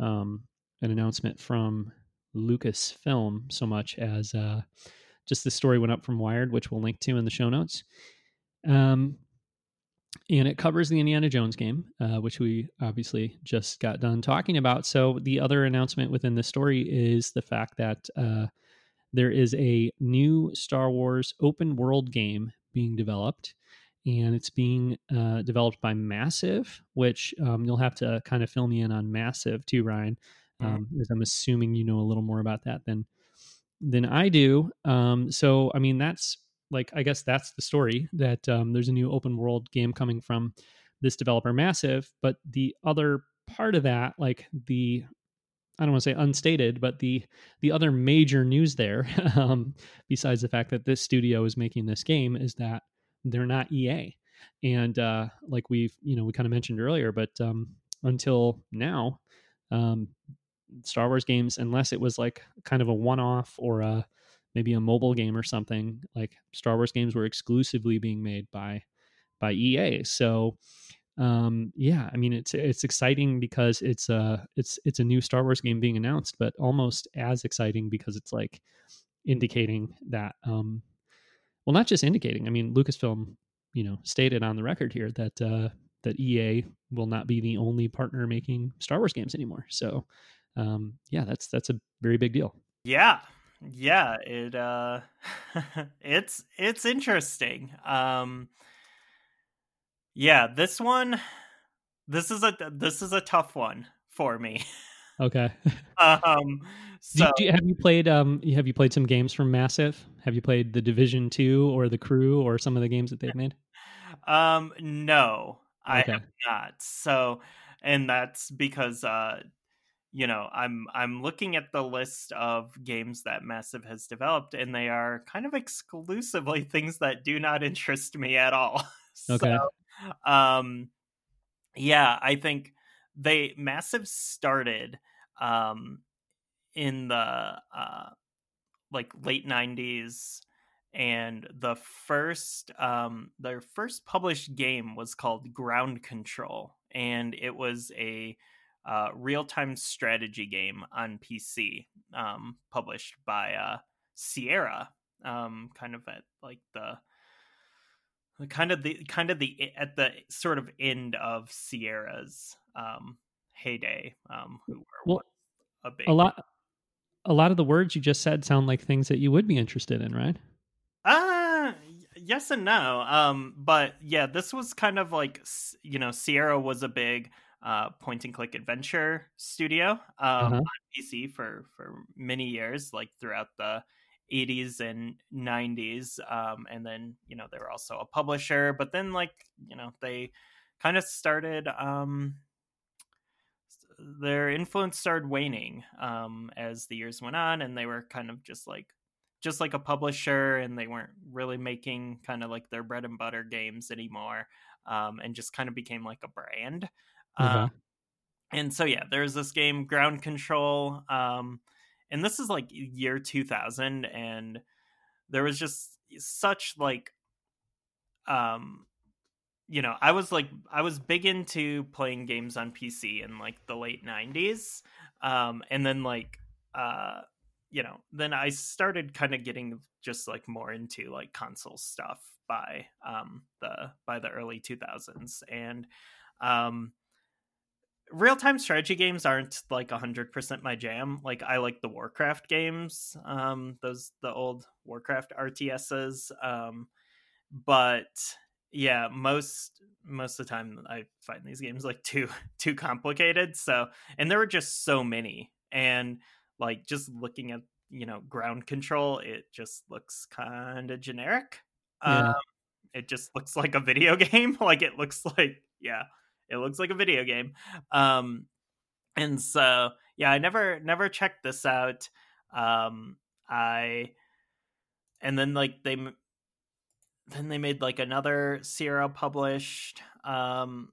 um, an announcement from Lucasfilm so much as uh, just the story went up from Wired, which we'll link to in the show notes. Um, and it covers the Indiana Jones game, uh, which we obviously just got done talking about. So the other announcement within the story is the fact that uh, there is a new Star Wars open world game being developed, and it's being uh, developed by Massive, which um, you'll have to kind of fill me in on Massive too, Ryan, Mhm. um, as I'm assuming you know a little more about that than than I do. Um, so, I mean, that's like I guess that's the story that um, there's a new open world game coming from this developer, Massive. But the other part of that, like the I don't want to say unstated, but the the other major news there, um, besides the fact that this studio is making this game, is that they're not EA, and uh, like we've you know we kind of mentioned earlier, but um, until now, um, Star Wars games, unless it was like kind of a one off or a maybe a mobile game or something, like Star Wars games were exclusively being made by by EA. So um yeah i mean it's it's exciting because it's a it's it's a new star wars game being announced but almost as exciting because it's like indicating that um well not just indicating i mean lucasfilm you know stated on the record here that uh that ea will not be the only partner making star wars games anymore so um yeah that's that's a very big deal Yeah. Yeah, it uh it's it's interesting. Um yeah, this one this is a this is a tough one for me. okay Um do, so do, have you played um have you played some games from massive have you played the division 2 or the crew or some of the games that they've made um no, I Okay. have not. So and that's because uh you know, I'm I'm looking at the list of games that Massive has developed and they are kind of exclusively things that do not interest me at all. Okay. So um yeah, I think they Massive started um in the uh like late 90s and the first um their first published game was called Ground Control and it was a uh, real-time strategy game on PC um published by uh Sierra um kind of at like the kind of the kind of the at the sort of end of Sierra's um heyday um who were Well, a big a lot a lot of the words you just said sound like things that you would be interested in right Uh yes and no. Um but yeah, this was kind of like you know, Sierra was a big uh point and click adventure studio um Uh-huh. on PC for for many years like throughout the 80s and 90s um and then, you know, they were also a publisher, but then like, you know, they kind of started um their influence started waning um as the years went on and they were kind of just like just like a publisher and they weren't really making kind of like their bread and butter games anymore um, and just kind of became like a brand Okay. um, and so yeah there's this game ground control um, and this is like year 2000 and there was just such like um you know i was like i was big into playing games on pc in like the late 90s um and then like uh you know then i started kind of getting just like more into like console stuff by um the by the early 2000s and um real-time strategy games aren't like 100% my jam. Like i like the warcraft games um those the old warcraft rts's um but yeah most most of the time i find these games like too too complicated so and there were just so many and like just looking at you know ground control it just looks kind of generic. Yeah. um it just looks like a video game like it looks like yeah it looks like a video game um and so yeah i never never checked this out um i and then like they then they made like another Sierra published um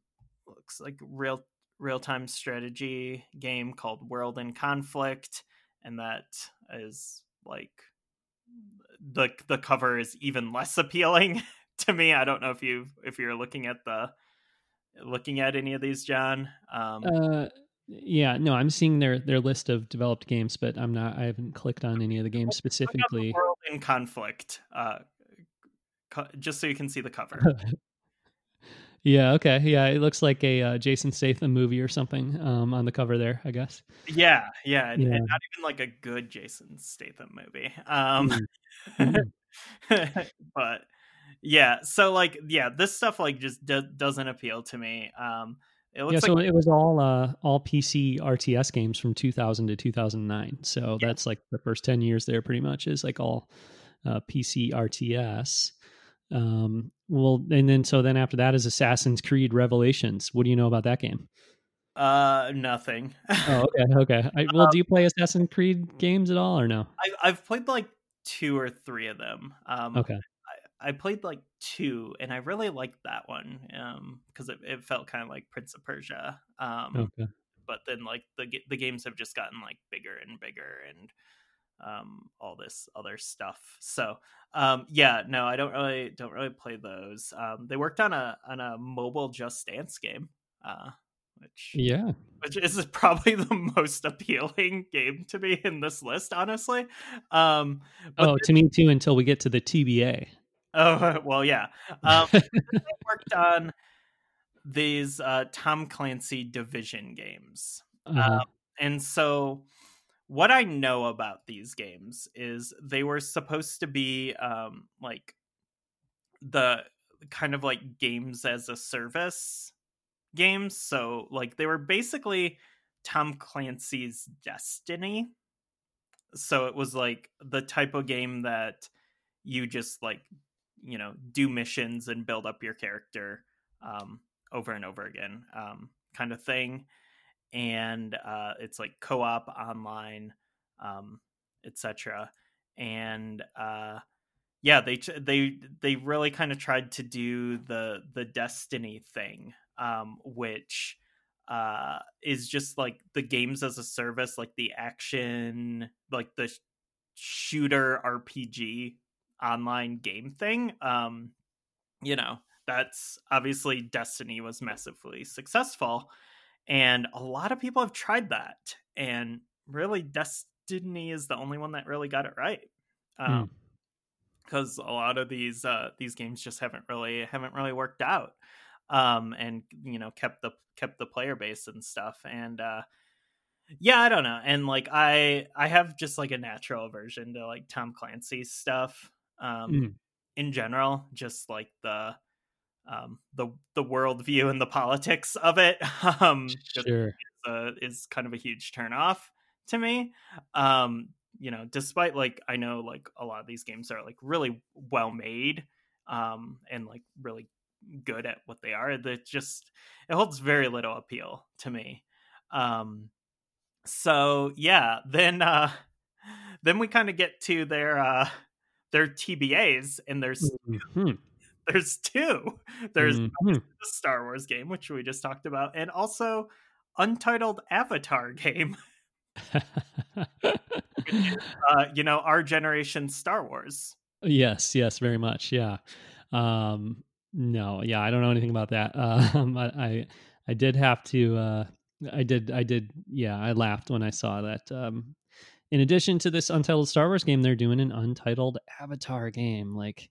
looks like real real time strategy game called World in Conflict and that is like the the cover is even less appealing to me. I don't know if you if you're looking at the looking at any of these John. Um Uh, yeah, no, I'm seeing their their list of developed games, but I'm not. I haven't clicked on any of the games specifically. World in Conflict uh co- just so you can see the cover. yeah, okay, yeah, it looks like a uh, Jason Statham movie or something um, on the cover there. I guess. yeah, yeah, and, Yeah. and not even like a good Jason Statham movie. Um Mm. Mm. but yeah. So like, yeah, this stuff like just do- doesn't appeal to me. Um, it looks yeah, so like it was all uh, all PC RTS games from 2000 to 2009. So Yeah. that's like the first 10 years there, pretty much is like all uh, PC RTS. Um, well, and then so then after that is Assassin's Creed Revelations. What do you know about that game? uh nothing. Oh, okay, okay. I, well, do you play Assassin's Creed games at all or no? I, I've played like two or three of them. Um, Okay, I, played like two, and I really liked that one um, because it, it felt kind of like Prince of Persia. Um, okay. But then like the the games have just gotten like bigger and bigger and um, all this other stuff. So um, yeah, no, I don't really don't really play those. Um, they worked on a on a mobile Just Dance game. Uh, which Yeah. which is probably the most appealing game to me in this list, honestly. Um, Oh, to me too. Until we get to the TBA. Oh well, yeah. Um, they worked on these uh, Tom Clancy Division games, Uh, Um, and so what I know about these games is they were supposed to be um, like the kind of like games as a service games. So like they were basically Tom Clancy's Destiny. So it was like the type of game that you just like you know do missions and build up your character um, over and over again um, kind of thing. And uh, it's like co-op online um, etc and uh, yeah they they they really kind of tried to do the the destiny thing um, which uh, is just like the games as a service like the action like the sh- shooter rpg online game thing um you know that's obviously destiny was massively successful and a lot of people have tried that and really destiny is the only one that really got it right um because a lot of these uh these games just haven't really haven't really worked out um and you know kept the kept the player base and stuff and uh yeah i don't know and like i i have just like a natural aversion to like tom clancy's stuff um Mm. in general just like the um the the worldview and the politics of it um sure. uh, is kind of a huge turnoff to me. Um, you know, despite like I know like a lot of these games are like really well made, um, and like really good at what they are. That just it holds very little appeal to me. Um, so yeah, then uh, then we kind of get to their uh, their TBAs, and there's Mhm. there's two. There's Mhm. the Star Wars game, which we just talked about, and also Untitled Avatar game. Uh, you know, our generation Star Wars. yes, yes, very much. Yeah. Um, no, yeah, I don't know anything about that. Um, I, I, I did have to. Uh, I did. I did. Yeah, I laughed when I saw that. Um, in addition to this untitled Star Wars game, they're doing an untitled Avatar game. Like,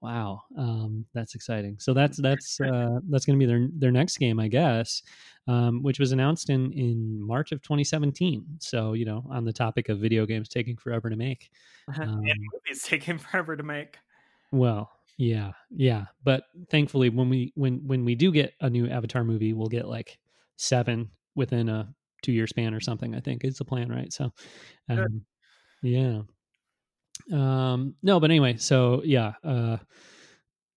wow, um, that's exciting. So that's that's uh, that's going to be their their next game, I guess, um, which was announced in in March of 2017. So you know, on the topic of video games taking forever to make. Um, and movies taking forever to make. Well, yeah, yeah, but thankfully, when we when when we do get a new Avatar movie, we'll get like seven within a two year span or something. I think is the plan, right? So, um, yeah. Um, no, but anyway, so yeah, uh,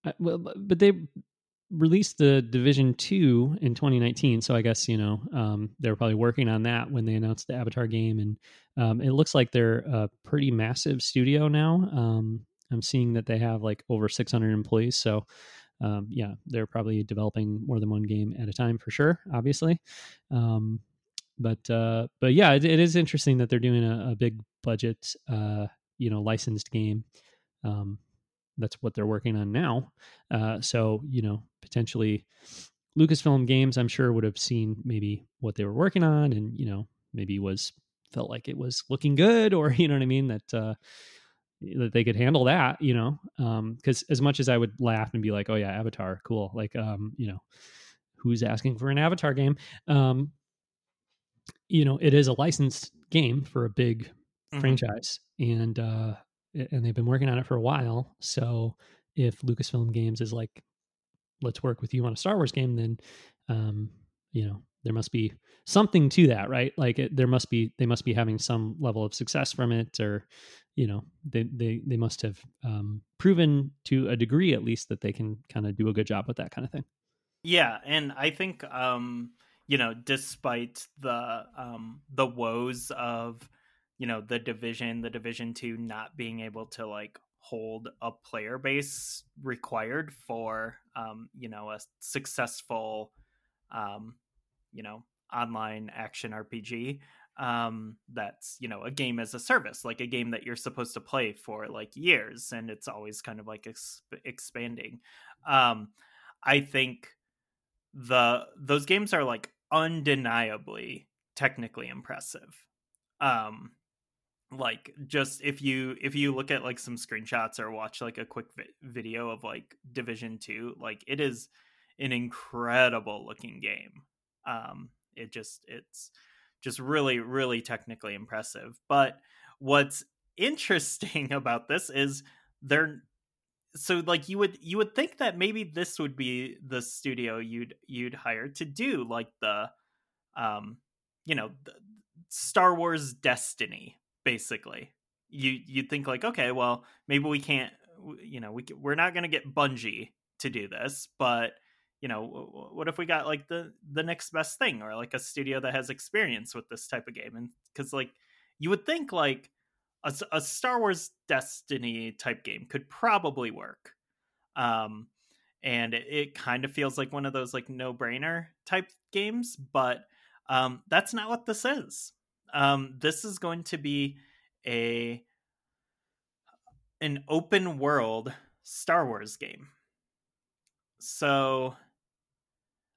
I, well, but they released the Division Two in 2019, so I guess you know um, they were probably working on that when they announced the Avatar game, and um, it looks like they're a pretty massive studio now. Um, I'm seeing that they have like over 600 employees, so um, yeah, they're probably developing more than one game at a time for sure, obviously. Um, but uh, but yeah, it, it is interesting that they're doing a, a big budget, uh, you know, licensed game. Um, that's what they're working on now. Uh, so you know, potentially Lucasfilm Games, I'm sure would have seen maybe what they were working on, and you know, maybe was felt like it was looking good, or you know what I mean that. Uh, that they could handle that, you know, because as much as I would laugh and be like, "Oh yeah, Avatar, cool," like, um, you know, who's asking for an Avatar game? Um, you know, it is a licensed game for a big Mhm. franchise, and uh, and they've been working on it for a while. So if Lucasfilm Games is like, let's work with you on a Star Wars game, then um, you know there must be something to that, right? Like it, there must be they must be having some level of success from it, or you know they they they must have um, proven to a degree at least that they can kind of do a good job with that kind of thing. Yeah, and I think um, you know, despite the um, the woes of you know the division, the division two not being able to like hold a player base required for um, you know a successful um, you know online action RPG um that's you know a game as a service like a game that you're supposed to play for like years and it's always kind of like ex- expanding. Um i think the those games are like undeniably technically impressive. Um like just if you if you look at like some screenshots or watch like a quick vi- video of like division 2 like it is an incredible looking game. Um it just it's just really really technically impressive. But what's interesting about this is they're so like you would you would think that maybe this would be the studio you'd you'd hire to do like the um you know Star Wars Destiny basically. You you'd think like, okay, well, maybe we can't, you know, we we're not going to get Bungie to do this, but you know, what if we got like the the next best thing, or like a studio that has experience with this type of game? And because like you would think like a, a Star Wars Destiny type game could probably work. Um, and it, it kind of feels like one of those like no brainer type games, but um, that's not what this is. Um, this is going to be a an open world Star Wars game. So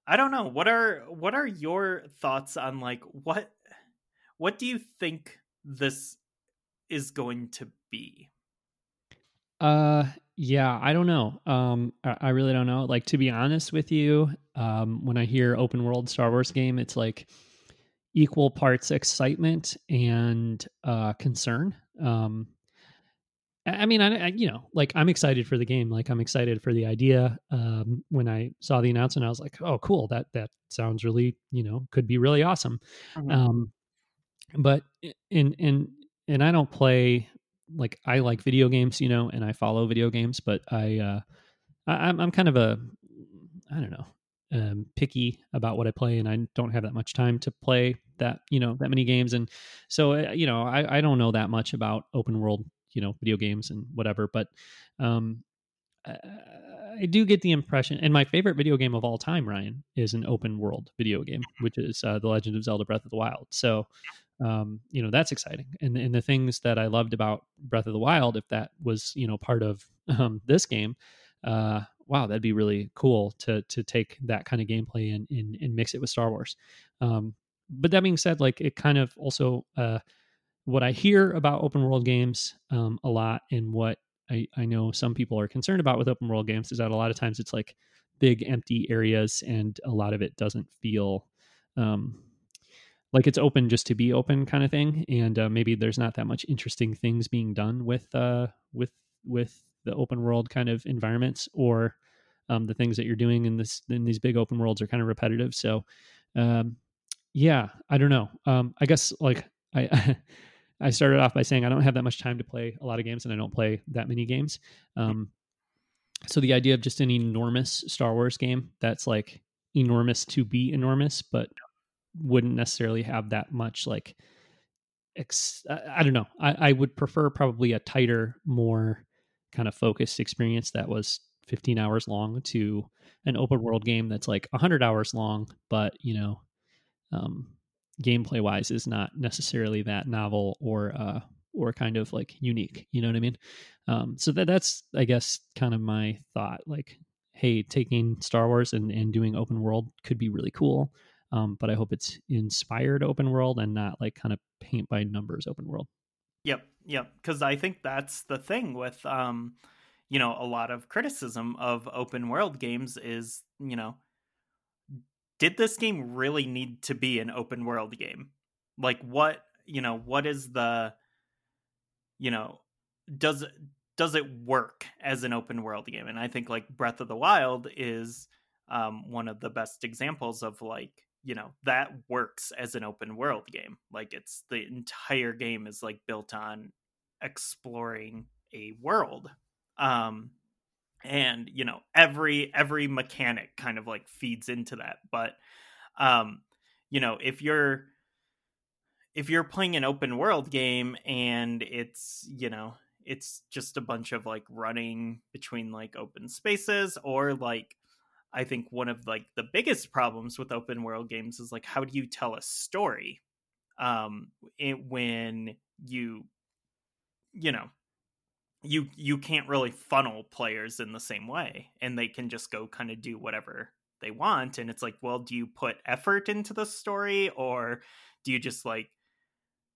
I don't know. What are what are your thoughts on like what what do you think this is going to be? Uh yeah, I don't know. Um I, I really don't know. Like to be honest with you, um when I hear open world Star Wars game, it's like equal parts excitement and uh, concern. Um, I mean, I, I, you know, like I'm excited for the game. Like I'm excited for the idea. Um, when I saw the announcement, I was like, "Oh, cool! That that sounds really, you know, could be really awesome." Mm-hmm. Um, but in in and I don't play like I like video games, you know, and I follow video games, but I uh, I, I'm I'm kind of a I don't know um, picky about what I play, and I don't have that much time to play that you know that many games, and so uh, you know I, I don't know that much about open world you know video games and whatever, but um, I do get the impression, and my favorite video game of all time, Ryan, is an open world video game, which is uh, The Legend of Zelda: Breath of the Wild. So, um, you know, that's exciting. And and the things that I loved about Breath of the Wild, if that was you know part of um, this game, uh, wow, that'd be really cool to to take that kind of gameplay and and, and mix it with Star Wars. Um, but that being said, like it kind of also uh, what I hear about open world games um, a lot, and what I, I know some people are concerned about with open world games is that a lot of times it's like big empty areas, and a lot of it doesn't feel um, like it's open just to be open kind of thing, and uh, maybe there's not that much interesting things being done with uh, with with the open world kind of environments or um, the things that you're doing in this in these big open worlds are kind of repetitive. So, um, yeah, I don't know. Um, I guess like I I started off by saying I don't have that much time to play a lot of games, and I don't play that many games. Um, so the idea of just an enormous Star Wars game that's like enormous to be enormous, but wouldn't necessarily have that much like ex- I, I don't know. I, I would prefer probably a tighter, more kind of focused experience that was 15 hours long to an open world game that's like 100 hours long but you know um, gameplay wise is not necessarily that novel or uh, or kind of like unique you know what i mean um, so that that's i guess kind of my thought like hey taking star wars and, and doing open world could be really cool um, but i hope it's inspired open world and not like kind of paint by numbers open world Yep, yep. Because I think that's the thing with, um, you know, a lot of criticism of open world games is, you know, did this game really need to be an open world game? Like, what, you know, what is the, you know, does does it work as an open world game? And I think like Breath of the Wild is um, one of the best examples of like you know that works as an open world game. Like it's the entire game is like built on exploring a world. Um, and you know every every mechanic kind of like feeds into that but um you know if you're if you're playing an open world game and it's you know it's just a bunch of like running between like open spaces or like i think one of like the biggest problems with open world games is like how do you tell a story? Um it, when you you know you you can't really funnel players in the same way and they can just go kind of do whatever they want and it's like well do you put effort into the story or do you just like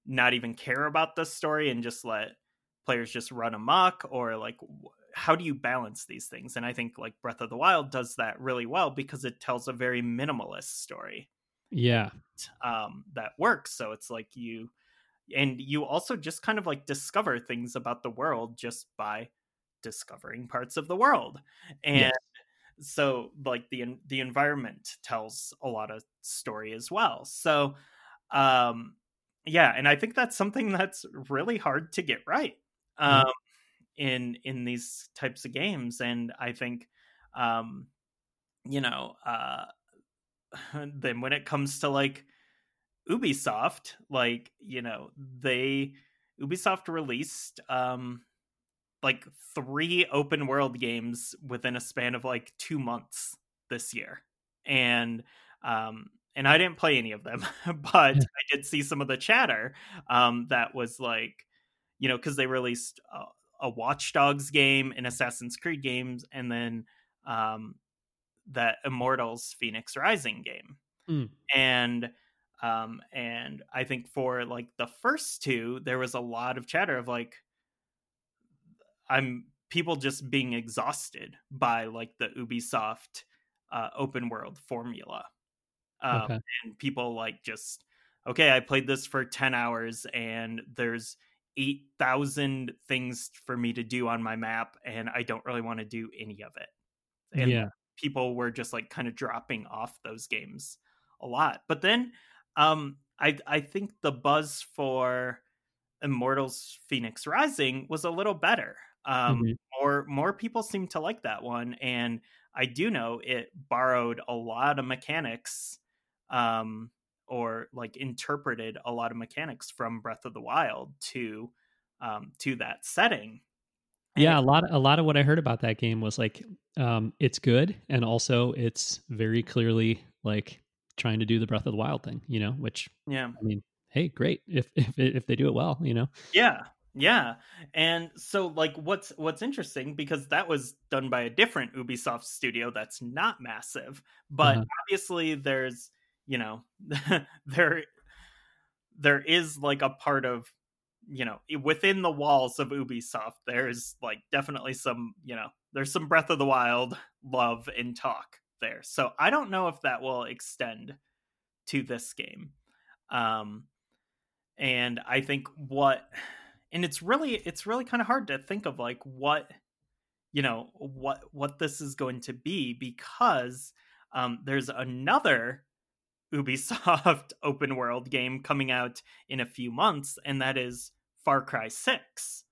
not even care about the story and just let players just run amok or like how do you balance these things? And i think like breath of the wild does that really well because it tells a very minimalist story. Yeah. Um that works. So it's like you and you also just kind of like discover things about the world just by discovering parts of the world. And yes. so like the the environment tells a lot of story as well. So um yeah and i think that's something that's really hard to get right. Mm-hmm. um mm in in these types of games and i think um you know uh then when it comes to like Ubisoft, like, you know, they Ubisoft released um like three open world games within a span of like 2 months this year. And um and I didn't play any of them, but. I did see some of the chatter um that was like you know, cuz they released a, a Watch Dogs game, an Assassin's Creed games and then um that Immortals Fenyx Rising game. Mm. And um, and I think for like the first two, there was a lot of chatter of like, I'm people just being exhausted by like the Ubisoft uh, open world formula. Um, okay. And people like just, okay, I played this for 10 hours and there's 8,000 things for me to do on my map and I don't really want to do any of it. And yeah. people were just like kind of dropping off those games a lot. But then um, I I think the buzz for Immortals Fenyx Rising was a little better. Um, mm-hmm. More more people seem to like that one, and I do know it borrowed a lot of mechanics, um, or like interpreted a lot of mechanics from Breath of the Wild to um, to that setting. Yeah, a lot a lot of what I heard about that game was like um, it's good, and also it's very clearly like trying to do the Breath of the Wild thing, you know, which yeah, I mean, hey, great if if if they do it well, you know. Yeah. Yeah. And so like what's what's interesting because that was done by a different Ubisoft studio that's not massive, but uh-huh. obviously there's, you know, there there is like a part of you know within the walls of ubisoft there's like definitely some you know there's some breath of the wild love and talk there. So I don't know if that will extend to this game. Um, and I think what, and it's really, it's really kind of hard to think of like what, you know, what, what this is going to be because um, there's another Ubisoft open world game coming out in a few months, and that is Far Cry 6.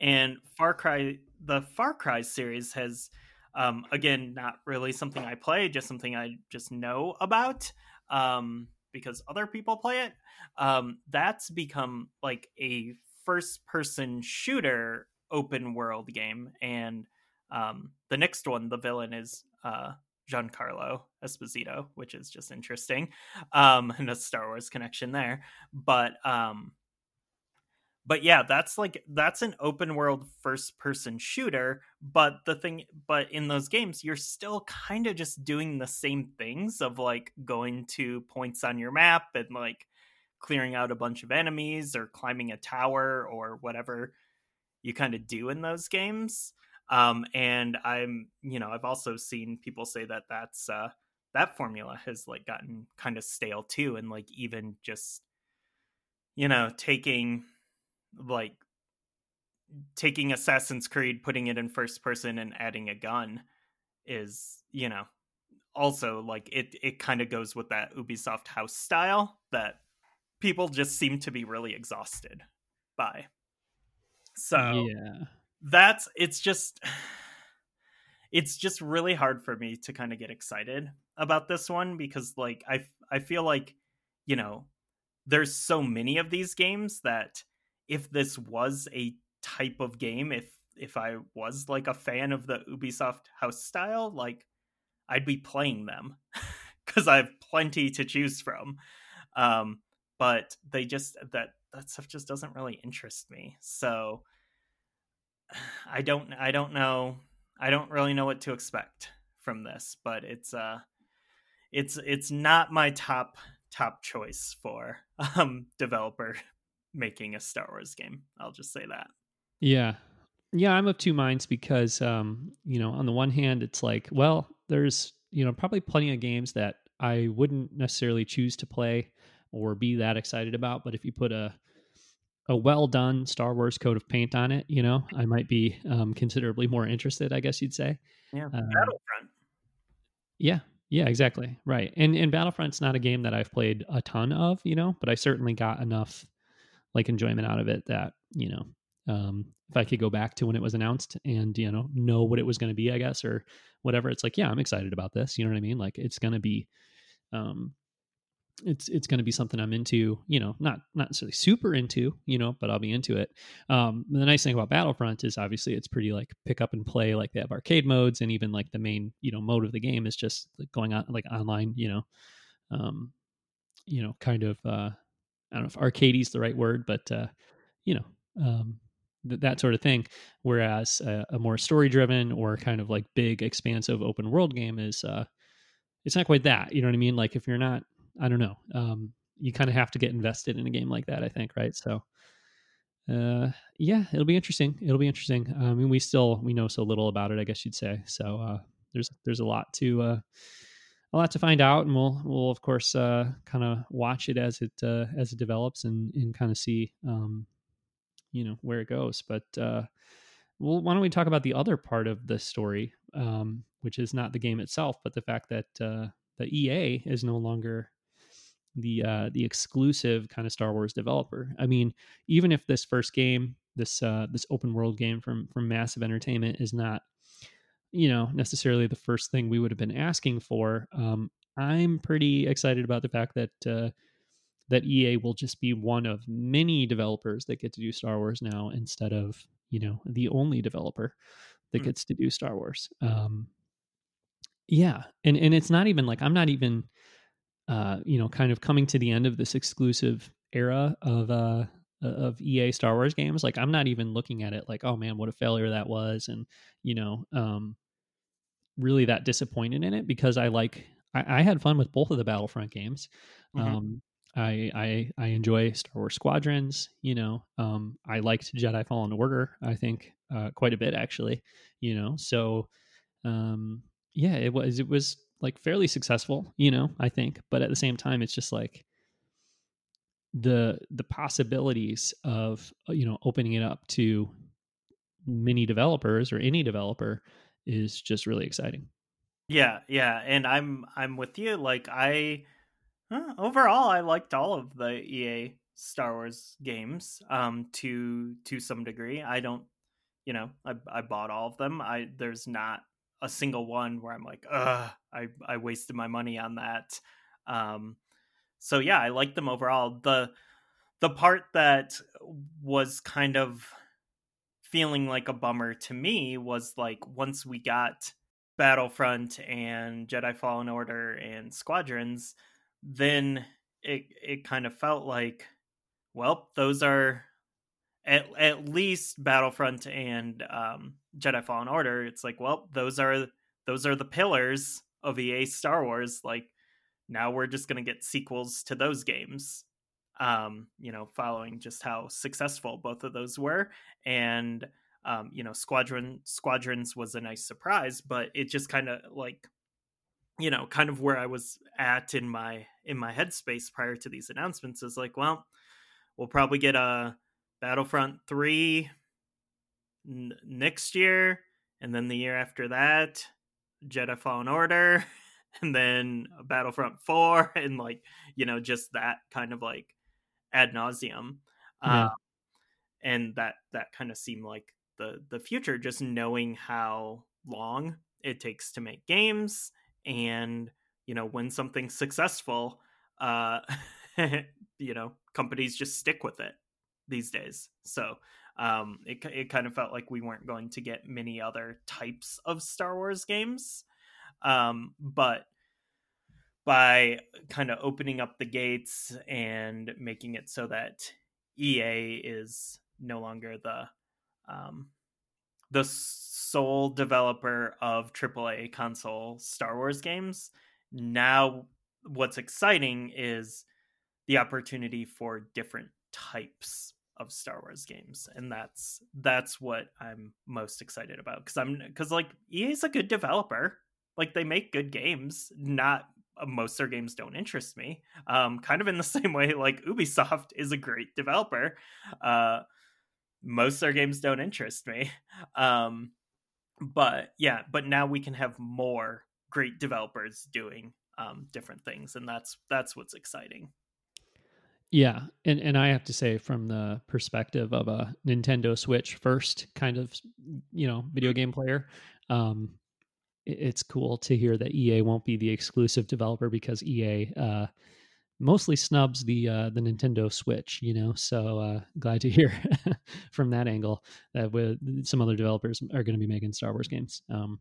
And Far Cry, the Far Cry series has um, again, not really something I play, just something I just know about um, because other people play it. Um, that's become like a first person shooter open world game. And um, the next one, the villain is uh, Giancarlo Esposito, which is just interesting. Um, and a Star Wars connection there. But um, but yeah that's like that's an open world first person shooter but the thing but in those games you're still kind of just doing the same things of like going to points on your map and like clearing out a bunch of enemies or climbing a tower or whatever you kind of do in those games um and i'm you know i've also seen people say that that's uh that formula has like gotten kind of stale too and like even just you know taking like taking Assassin's Creed, putting it in first person, and adding a gun is, you know, also like it. It kind of goes with that Ubisoft house style that people just seem to be really exhausted by. So yeah, that's it's just it's just really hard for me to kind of get excited about this one because like I I feel like you know there's so many of these games that if this was a type of game if if I was like a fan of the Ubisoft house style like I'd be playing them cuz I have plenty to choose from. Um but they just that that stuff just doesn't really interest me. So I don't I don't know I don't really know what to expect from this, but it's uh it's it's not my top top choice for um developer making a Star Wars game. I'll just say that. Yeah. Yeah, I'm of two minds because um, you know, on the one hand it's like, well, there's, you know, probably plenty of games that I wouldn't necessarily choose to play or be that excited about, but if you put a a well done Star Wars coat of paint on it, you know, I might be um, considerably more interested. I guess you'd say. Yeah, uh, Battlefront. Yeah, yeah, exactly. Right, and and Battlefront's not a game that I've played a ton of, you know, but I certainly got enough like enjoyment out of it that you know, um, if I could go back to when it was announced and you know know what it was going to be, I guess, or whatever, it's like, yeah, I'm excited about this. You know what I mean? Like it's going to be. Um, it's it's going to be something I'm into, you know, not not necessarily super into, you know, but I'll be into it. Um, the nice thing about Battlefront is obviously it's pretty like pick up and play. Like they have arcade modes, and even like the main you know mode of the game is just like going on like online, you know, um, you know, kind of uh, I don't know if arcade is the right word, but uh, you know, um, th- that sort of thing. Whereas a, a more story driven or kind of like big expansive open world game is uh, it's not quite that. You know what I mean? Like if you're not I don't know. Um, you kind of have to get invested in a game like that, I think, right? So, uh, yeah, it'll be interesting. It'll be interesting. I mean, we still we know so little about it, I guess you'd say. So, uh, there's there's a lot to uh, a lot to find out, and we'll we'll of course uh, kind of watch it as it uh, as it develops and and kind of see um, you know where it goes. But uh, well, why don't we talk about the other part of the story, um, which is not the game itself, but the fact that uh, the EA is no longer the uh, the exclusive kind of Star Wars developer. I mean, even if this first game, this uh, this open world game from from Massive Entertainment, is not you know necessarily the first thing we would have been asking for, um, I'm pretty excited about the fact that uh, that EA will just be one of many developers that get to do Star Wars now instead of you know the only developer that mm. gets to do Star Wars. Um, yeah, and and it's not even like I'm not even uh, you know, kind of coming to the end of this exclusive era of uh of EA Star Wars games. Like I'm not even looking at it like, oh man, what a failure that was, and you know, um, really that disappointed in it because I like I, I had fun with both of the Battlefront games. Mm-hmm. Um, I, I I enjoy Star Wars Squadrons. You know, um, I liked Jedi Fallen Order. I think uh, quite a bit actually. You know, so um, yeah, it was it was like fairly successful, you know, I think, but at the same time it's just like the the possibilities of uh, you know opening it up to many developers or any developer is just really exciting. Yeah, yeah, and I'm I'm with you like I uh, overall I liked all of the EA Star Wars games um to to some degree. I don't you know, I I bought all of them. I there's not a single one where I'm like, ugh, I I wasted my money on that. Um, so yeah, I like them overall. The the part that was kind of feeling like a bummer to me was like once we got Battlefront and Jedi Fallen Order and Squadrons, then it it kind of felt like, well, those are at at least Battlefront and um, Jedi Fallen Order. It's like, well, those are those are the pillars of EA Star Wars. Like now we're just gonna get sequels to those games. Um, you know, following just how successful both of those were, and um, you know, Squadron Squadrons was a nice surprise, but it just kind of like you know kind of where i was at in my in my headspace prior to these announcements is like well we'll probably get a Battlefront 3 n- next year, and then the year after that, Jedi Fallen Order, and then Battlefront 4, and like, you know, just that kind of like ad nauseum. Yeah. Uh, and that that kind of seemed like the the future, just knowing how long it takes to make games, and you know, when something's successful, uh, you know, companies just stick with it these days. So um, it it kind of felt like we weren't going to get many other types of Star Wars games, um, but by kind of opening up the gates and making it so that EA is no longer the um, the sole developer of AAA console Star Wars games. Now, what's exciting is the opportunity for different types of Star Wars games, and that's that's what I'm most excited about because I'm because like EA's a good developer, like they make good games. Not uh, most their games don't interest me. Um, kind of in the same way, like Ubisoft is a great developer. Uh, most their games don't interest me. Um, but yeah, but now we can have more great developers doing um, different things, and that's that's what's exciting. Yeah, and and I have to say, from the perspective of a Nintendo Switch first kind of you know video game player, um, it, it's cool to hear that EA won't be the exclusive developer because EA uh, mostly snubs the uh, the Nintendo Switch. You know, so uh, glad to hear from that angle that with some other developers are going to be making Star Wars games. Um,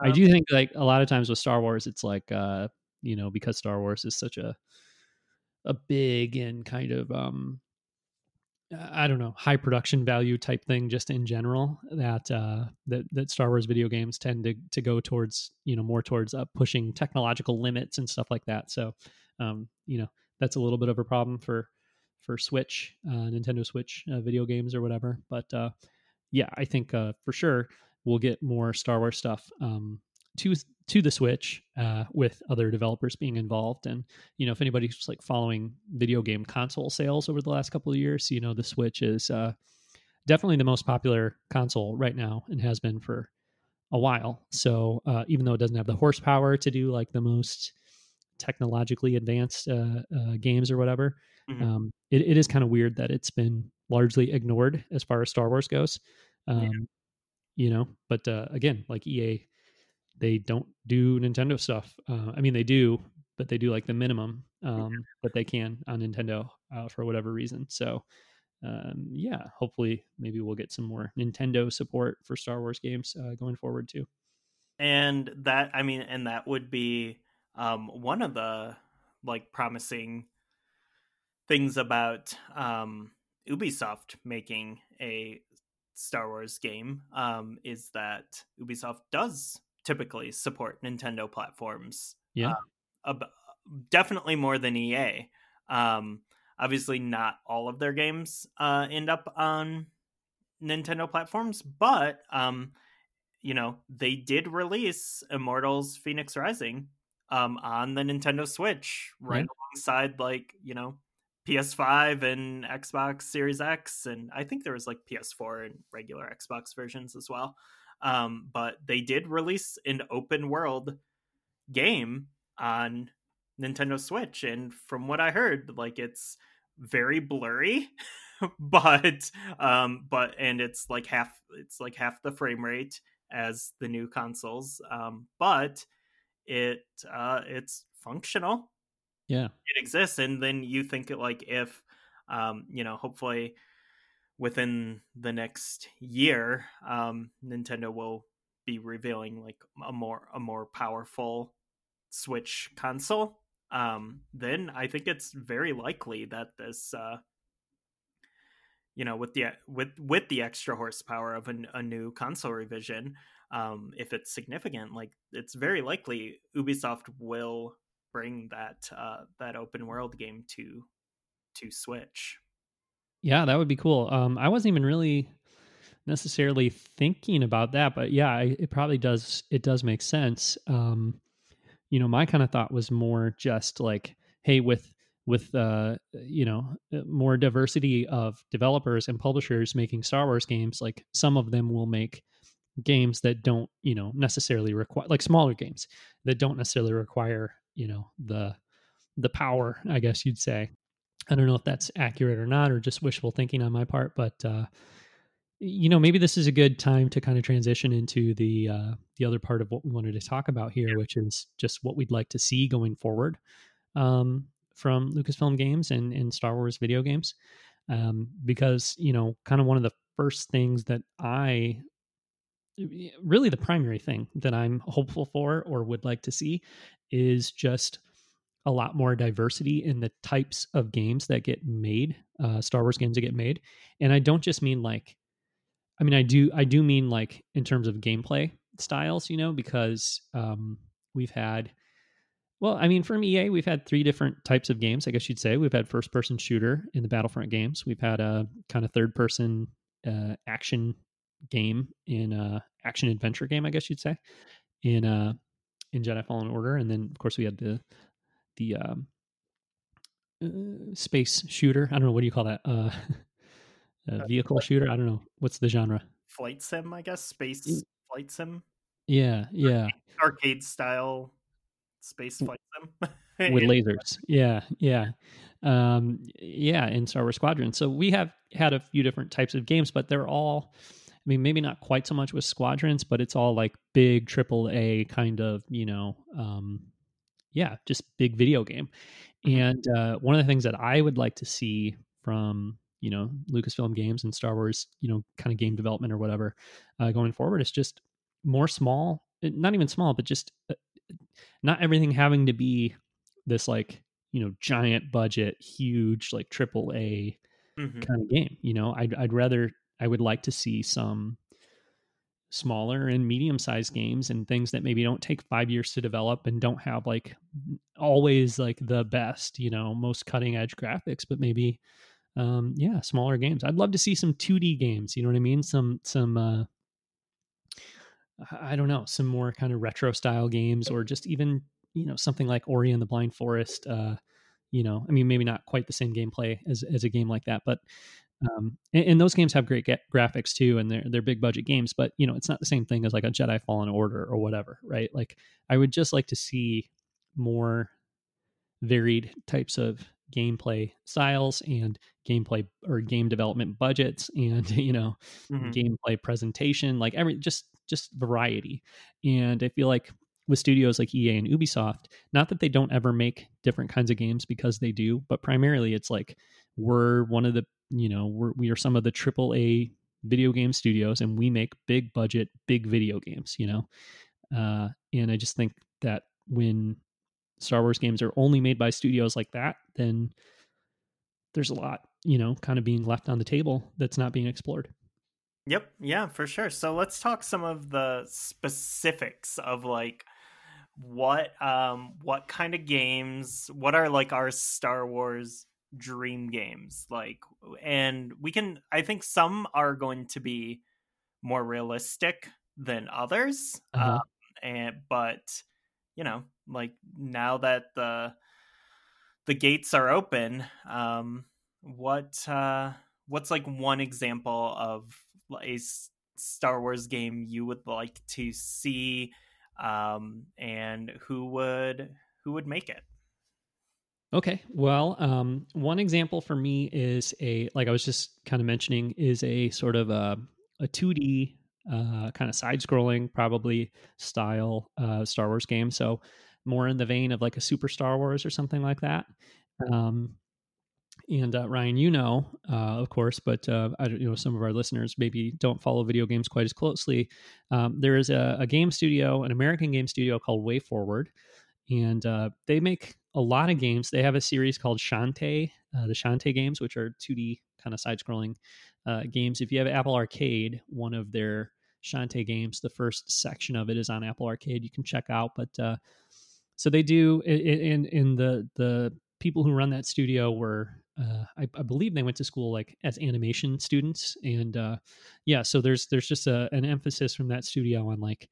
I Um, do think like a lot of times with Star Wars, it's like uh, you know because Star Wars is such a a big and kind of um I don't know high production value type thing just in general that uh that that Star Wars video games tend to to go towards you know more towards uh, pushing technological limits and stuff like that. So um you know that's a little bit of a problem for for Switch uh Nintendo Switch uh, video games or whatever. But uh yeah I think uh for sure we'll get more Star Wars stuff um to to the Switch uh, with other developers being involved. And you know, if anybody's like following video game console sales over the last couple of years, you know, the Switch is uh, definitely the most popular console right now and has been for a while. So uh, even though it doesn't have the horsepower to do like the most technologically advanced uh, uh, games or whatever, Mhm. um, it, it is kind of weird that it's been largely ignored as far as Star Wars goes. Um, You know, but uh, again, like EA they don't do Nintendo stuff. Uh, I mean, they do, but they do like the minimum um, that they can on Nintendo uh, for whatever reason. So, um, yeah, hopefully, maybe we'll get some more Nintendo support for Star Wars games uh, going forward too. and that i mean and that would be um one of the like promising things about um ubisoft making a star wars game um is that ubisoft does typically support nintendo platforms Yeah, ab- definitely more than ea um obviously not all of their games uh end up on nintendo platforms but um you know, they did release Immortals Fenyx Rising um, on the Nintendo Switch right Yeah. alongside like, you know, PS5 and Xbox Series X and I think there was like PS4 and regular Xbox versions as well. Um, but they did release an open world game on Nintendo Switch and from what I heard like it's very blurry but um but and it's like half it's like half the frame rate as the new consoles um but it uh it's functional. Yeah, it exists and then you think it like if um you know hopefully within the next year um nintendo will be revealing like a more a more powerful switch console. Um then i think it's very likely that this uh you know with the with with the extra horsepower of a, a new console revision um if it's significant like it's very likely ubisoft will bring that uh that open world game to to switch yeah, that would be cool. Um, I wasn't even really necessarily thinking about that, but yeah, it probably does. It does make sense. Um, you know, my kind of thought was more just like, hey, with with uh, you know uh, more diversity of developers and publishers making Star Wars games, like some of them will make games that don't you know necessarily require like smaller games that don't necessarily require you know the the power i guess you'd say i don't know if that's accurate or not or just wishful thinking on my part but uh you know maybe this is a good time to kind of transition into the uh the other part of what we wanted to talk about here which is just what we'd like to see going forward um from lucasfilm games and and star wars video games um because you know kind of one of the first things that i really the primary thing that I'm hopeful for or would like to see is just a lot more diversity in the types of games that get made, uh, Star Wars games that get made. And I don't just mean like, I mean, I do, I do mean like in terms of gameplay styles, you know, because um, we've had, well, I mean, from EA, we've had three different types of games, I guess you'd say. We've had first person shooter in the Battlefront games, we've had a kind of third person uh, action game in uh action adventure game, I guess you'd say, in uh in Jedi Fallen Order, and then of course we had the the um, uh, space shooter. I don't know what do you call that? Uh, uh vehicle shooter. I don't know what's the genre. Flight sim, I guess. Space flight sim. Yeah, yeah. Arcade, style space flight sim with lasers. Yeah, yeah, um, yeah. In Star Wars Squadron, so we have had a few different types of games, but they're all I mean, maybe not quite so much with squadrons, but it's all like big triple A kind of, you know, um, yeah, just big video game. Mm-hmm. And uh, one of the things that I would like to see from you know Lucasfilm Games and Star Wars, you know, kind of game development or whatever, uh, going forward is just more small, eh, not even small, but just uh, not everything having to be this like you know giant budget, huge like triple A mm-hmm. kind of game. You know, I'd I'd rather I would like to see some smaller and medium sized games and things that maybe don't take five years to develop and don't have like always like the best, you know, most cutting edge graphics, but maybe um yeah, smaller games. I'd love to see some 2D games, you know what I mean? Some some uh I don't know, some more kind of retro style games or just even, you know, something like Ori and the Blind Forest uh you know, I mean maybe not quite the same gameplay as as a game like that, but um, and, and, those games have great ga- graphics too, and they're they're big budget games. But you know, it's not the same thing as like a Jedi Fallen Order or whatever, right? Like, I would just like to see more varied types of gameplay styles and gameplay or game development budgets and you know mm-hmm. gameplay presentation like every just just variety and i feel like with studios like ea and ubisoft not that they don't ever make different kinds of games because they do but primarily it's like we're one of the you know we're, we are some of the triple a video game studios and we make big budget big video games you know? Uh, and i just think that when star wars games are only made by studios like that then there's a lot you know kind of being left on the table that's not being explored. Yep. Yeah for sure. So let's talk some of the specifics of like what um what kind of games what are like our star wars dream games like and we can i think some are going to be more realistic than others uh-huh. and but you know like now that the the gates are open um what uh what's like one example of a star wars game you would like to see um and who would who would make it Okay. Well, um, one example for me is a like I was just kind of mentioning is a sort of a a two D uh, kind of side scrolling probably style uh, Star Wars game. So more in the vein of like a Super Star Wars or something like that. Um, and uh, Ryan, you know, uh, of course, but uh, I don't, you know, some of our listeners maybe don't follow video games quite as closely. Um, there is a, a, game studio, an American game studio called WayForward, and uh, they make a lot of games. They have a series called Shantae, uh, the Shantae games, which are 2D kind of side scrolling uh, games. If you have Apple Arcade, one of their Shantae games, the first section of it is on Apple Arcade. You can check out. But uh, so they do in in the the people who run that studio were uh, I, I, believe they went to school like as animation students, and uh, yeah, so there's there's just a, an emphasis from that studio on like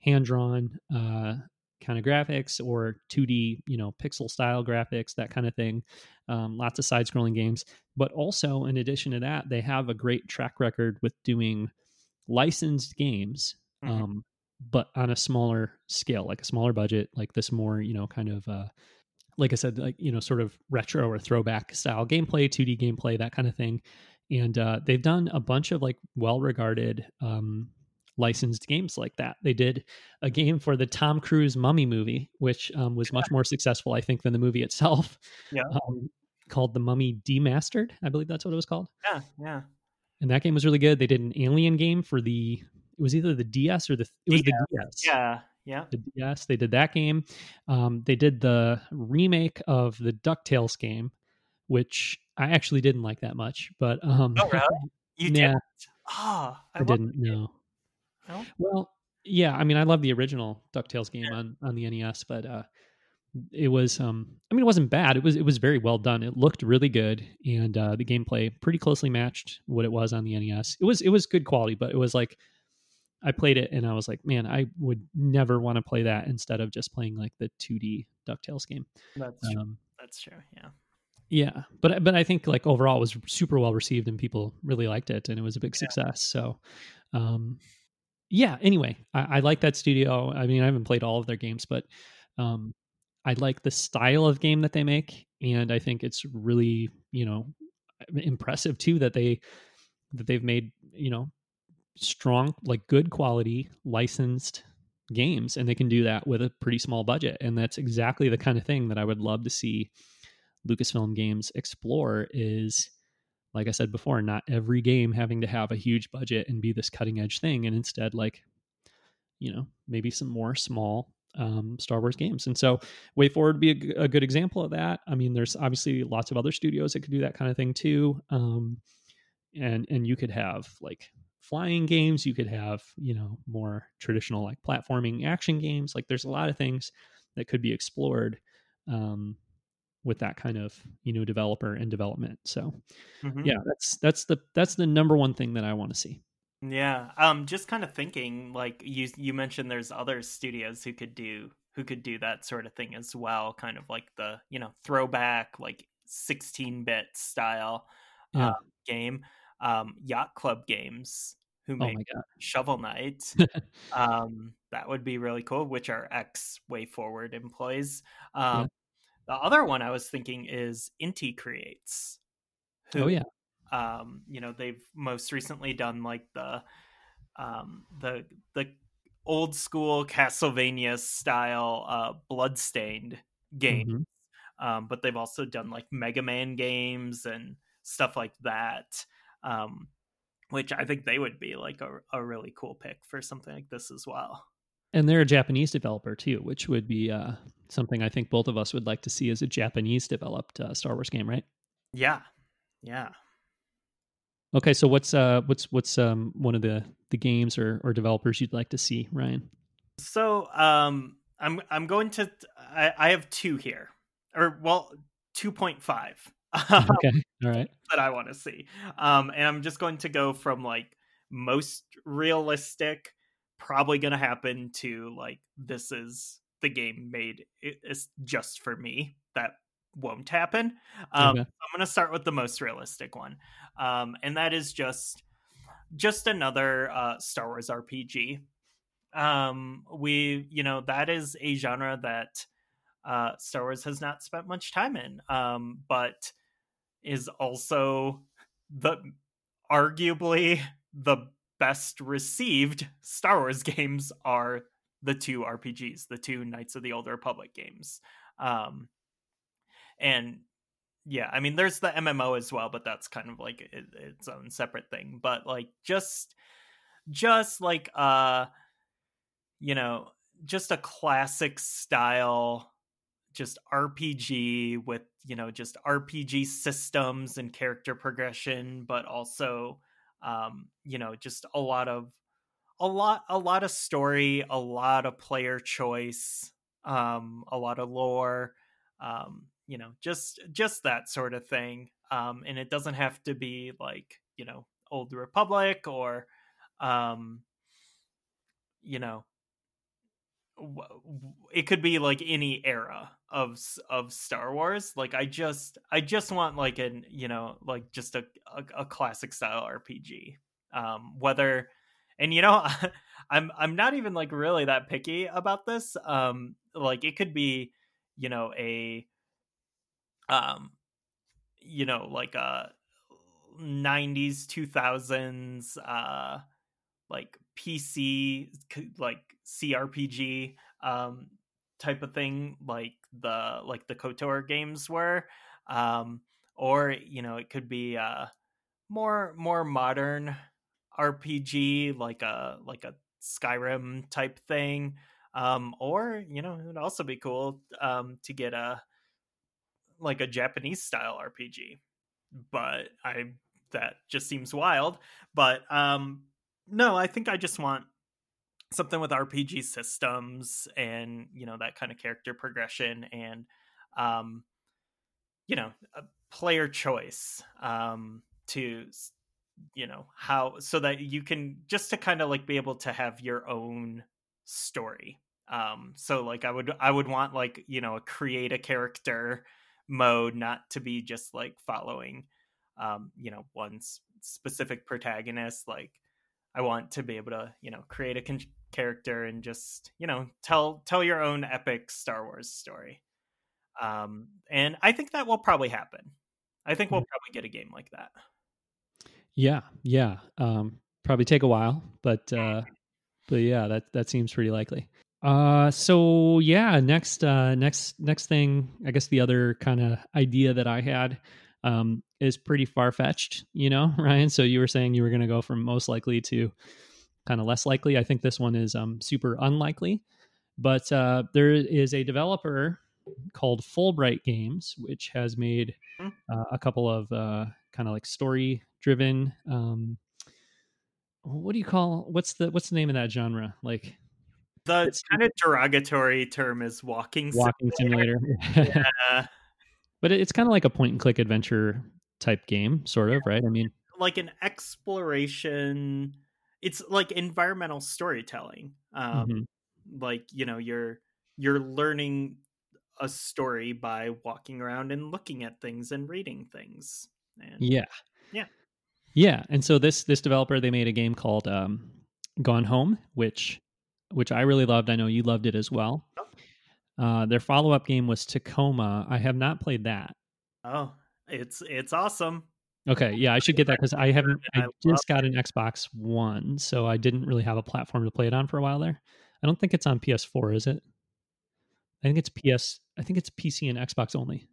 hand drawn uh, kind of graphics or 2D, you know, pixel style graphics, that kind of thing. um, lots of side scrolling games. But also, in addition to that, they have a great track record with doing licensed games, Mhm. um, but on a smaller scale, like a smaller budget, like this more, you know, kind of, uh, like I said, like, you know, sort of retro or throwback style gameplay, 2D gameplay, that kind of thing. And uh, they've done a bunch of like well regarded um, licensed games like that. They did a game for the Tom Cruise Mummy movie, which um, was much more successful, I think, than the movie itself. Yeah. Um, called The Mummy Demastered, I believe that's what it was called. Yeah, yeah. And that game was really good. They did an Alien game for the. It was either the DS or the. It was the DS. Yeah, yeah. The DS. They did that game. Um, they did the remake of the Ducktales game, which I actually didn't like that much. But um, Oh, really? You yeah, did? Ah, I, I, didn't know. No? Well, yeah, I mean, I love the original Ducktales game Yeah. on on the NES, but uh, it was, um, I mean, it wasn't bad. It was it was very well done. It looked really good, and uh, the gameplay pretty closely matched what it was on the NES. It was it was good quality, but it was like I played it and I was like, man, I would never want to play that instead of just playing like the 2D Ducktales game. That's true. Um, That's true. Yeah. yeah, but but I think like overall it was super well received and people really liked it and it was a big Yeah. success. So, um, yeah. Anyway, I, I like that studio. I mean, I haven't played all of their games, but um, I like the style of game that they make, and I think it's really you know impressive too that they that they've made you know strong like good quality licensed games and they can do that with a pretty small budget and that's exactly the kind of thing that i would love to see lucasfilm games explore is like i said before not every game having to have a huge budget and be this cutting edge thing and instead like you know maybe some more small um, star wars games. And so WayForward would be a, g- a good example of that. I mean there's obviously lots of other studios that could do that kind of thing too um, and and you could have like flying games you could have you know more traditional like platforming action games. Like there's a lot of things that could be explored um, with that kind of you know developer and development so Mhm. yeah that's that's the that's the number one thing that i want to see Yeah. Um just kind of thinking like you you mentioned there's other studios who could do who could do that sort of thing as well, kind of like the, you know, throwback like 16-bit style yeah uh, game. Um Yacht Club Games who oh make Shovel Knight. um that would be really cool, which are ex WayForward employees. Um Yeah. The other one I was thinking is Inti Creates. oh yeah um you know they've most recently done like the um the the old school castlevania style uh bloodstained game Mhm. um but they've also done like mega man games and stuff like that um which i think they would be like a, a really cool pick for something like this as well and they're a japanese developer too which would be uh, something i think both of us would like to see as a japanese developed uh, star wars game right yeah yeah okay so what's uh what's what's um one of the the games or or developers you'd like to see ryan So um I'm I'm going to I, I have two here. Or well, 2.5 okay all right that I want to see. Um and I'm just going to go from like most realistic probably going to happen to like this is the game made it- it's just for me. That won't happen. Um Okay. I'm going to start with the most realistic one. Um and that is just just another uh Star Wars RPG um we you know that is a genre that uh star wars has not spent much time in um but is also the arguably the best received star wars games are the two rpgs the two knights of the old republic games um and yeah i mean there's the mmo as well but that's kind of like it, its own separate thing but like just just like uh you know, just a classic style, just RPG with, you know, just RPG systems and character progression, but also, um, you know, just a lot of, a lot, a lot of story, a lot of player choice, um, a lot of lore, um, you know, just, just that sort of thing. Um, and it doesn't have to be like, you know, Old Republic or, um, you know, it could be like any era of of Star Wars. Like I just I just want like an you know like just a a, a classic style RPG. Um, whether and you know I'm I'm not even like really that picky about this. Um, like it could be you know a um you know like a 90s 2000s uh like PC like CRPG um type of thing like the like the KOTOR games were um or you know it could be uh more more modern RPG like a like a Skyrim type thing um or you know it would also be cool um to get a like a Japanese style RPG but I that just seems wild but um no, I think I just want something with RPG systems and you know that kind of character progression and um you know player choice um to you know how so that you can just to kind of like be able to have your own story um so like i would i would want like you know a create a character mode not to be just like following um you know one specific protagonist like I want to be able to, you know, create a con- character and just, you know, tell tell your own epic Star Wars story. Um, and I think that will probably happen. I think we'll mm. probably get a game like that. Yeah, yeah. Um, probably take a while, but uh, but yeah, that that seems pretty likely. Uh, so yeah, next uh, next next thing, I guess the other kind of idea that I had um, is pretty far fetched, you know, Ryan. So you were saying you were going to go from most likely to kind of less likely. I think this one is um, super unlikely, but uh, there is a developer called Fulbright Games, which has made hmm. uh, a couple of uh, kind of like story driven. Um, what do you call what's the what's the name of that genre? Like the kind of derogatory term is walking walking simulator. simulator. yeah but it's kind of like a point and click adventure type game, sort of, right? I mean, like an exploration. It's like environmental storytelling. Um, mm-hmm. Like you know, you're you're learning a story by walking around and looking at things and reading things. And, yeah, yeah, yeah. And so this this developer they made a game called um, Gone Home, which which I really loved. I know you loved it as well. Oh. Uh, their follow up game was Tacoma. I have not played that. Oh, it's it's awesome. Okay, yeah, I should get that because I haven't. I, I just got an Xbox One, so I didn't really have a platform to play it on for a while there. I don't think it's on PS4, is it? I think it's PS. I think it's PC and Xbox only.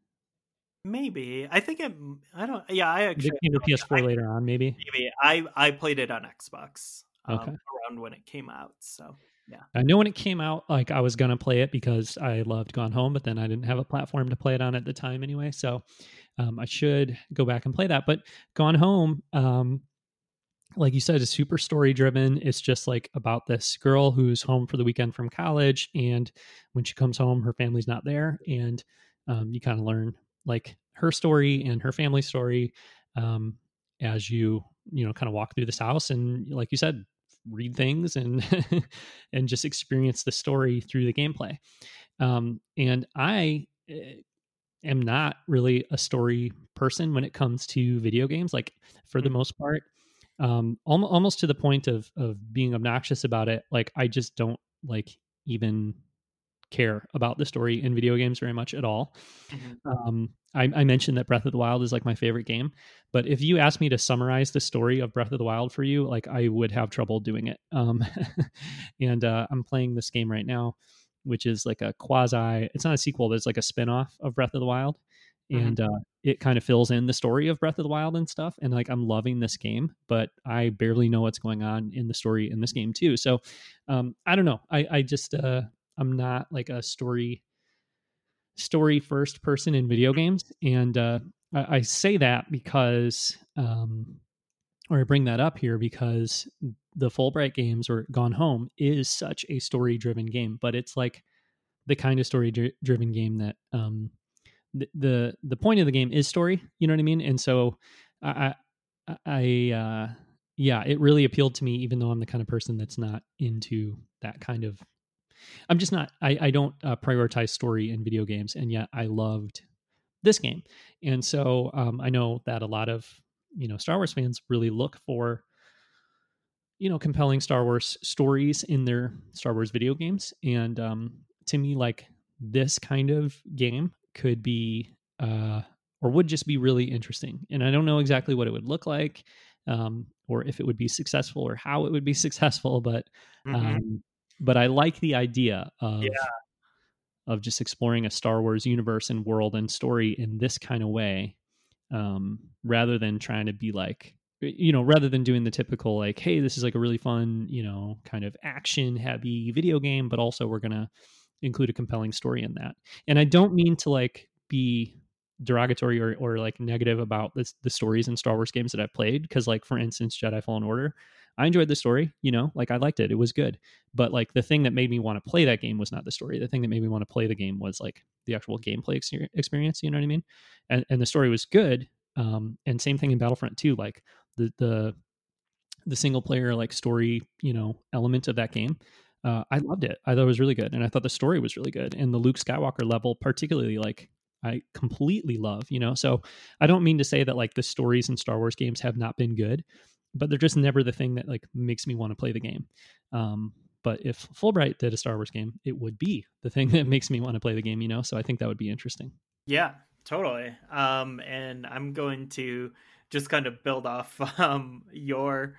Maybe I think it. I don't. Yeah, I actually came to PS4 I, later on. Maybe. Maybe I I played it on Xbox. Um, okay. Around when it came out, so yeah. I know when it came out, like I was gonna play it because I loved Gone Home, but then I didn't have a platform to play it on at the time anyway. So um, I should go back and play that. But Gone Home, um, like you said, is super story driven. It's just like about this girl who's home for the weekend from college, and when she comes home, her family's not there, and um, you kind of learn like her story and her family story um, as you you know kind of walk through this house and like you said read things and and just experience the story through the gameplay. Um, and I eh, am not really a story person when it comes to video games. Like for the mm. most part, um, almost to the point of of being obnoxious about it. Like I just don't like even care about the story in video games very much at all. Mm-hmm. Um, I, I, mentioned that Breath of the Wild is like my favorite game, but if you asked me to summarize the story of Breath of the Wild for you, like I would have trouble doing it. Um, and uh, I'm playing this game right now, which is like a quasi. It's not a sequel, but it's like a spinoff of Breath of the Wild. Mm-hmm. And uh, it kind of fills in the story of Breath of the Wild and stuff. And like, I'm loving this game, but I barely know what's going on in the story in this game too. So, um, I don't know. I, I just, uh, I'm not like a story story first person in video games, and uh, I, I, say that because, um, or I bring that up here because the Fulbright games or Gone Home is such a story driven game, but it's like the kind of story driven game that um, the, the the point of the game is story. You know what I mean? And so I I uh, yeah, it really appealed to me, even though I'm the kind of person that's not into that kind of I'm just not. I, I don't uh, prioritize story in video games, and yet I loved this game. And so um, I know that a lot of you know Star Wars fans really look for you know compelling Star Wars stories in their Star Wars video games, and um, to me, like this kind of game could be uh, or would just be really interesting. And I don't know exactly what it would look like, um, or if it would be successful, or how it would be successful, but mm-hmm. But I like the idea of. Yeah of just exploring a Star Wars universe and world and story in this kind of way, um, rather than trying to be like, you know, rather than doing the typical like, hey, this is like a really fun, you know, kind of action heavy video game, but also we're gonna include a compelling story in that. And I don't mean to like be derogatory or, or like negative about this, the stories in Star Wars games that I've played. Cause like for instance, Jedi Fallen Order, I enjoyed the story, you know, like I liked it. It was good. But like the thing that made me want to play that game was not the story. The thing that made me want to play the game was like the actual gameplay experience, you know what I mean? And and the story was good. Um and same thing in Battlefront 2, like the the the single player like story, you know, element of that game. Uh, I loved it. I thought it was really good, and I thought the story was really good. And the Luke Skywalker level, particularly, like I completely love. You know, so I don't mean to say that like the stories in Star Wars games have not been good, but they're just never the thing that like makes me want to play the game. Um, but if Fulbright did a Star Wars game, it would be the thing that makes me want to play the game, you know? So I think that would be interesting. Yeah, totally. Um, and I'm going to just kind of build off um, your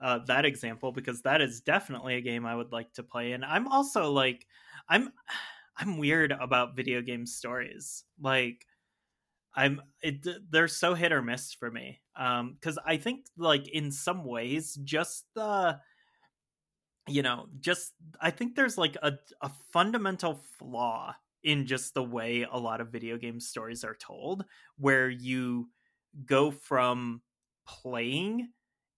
uh, that example because that is definitely a game I would like to play. And I'm also like, I'm I'm weird about video game stories. Like, I'm it, they're so hit or miss for me. Um, because I think like in some ways, just the you know, just I think there's like a a fundamental flaw in just the way a lot of video game stories are told, where you go from playing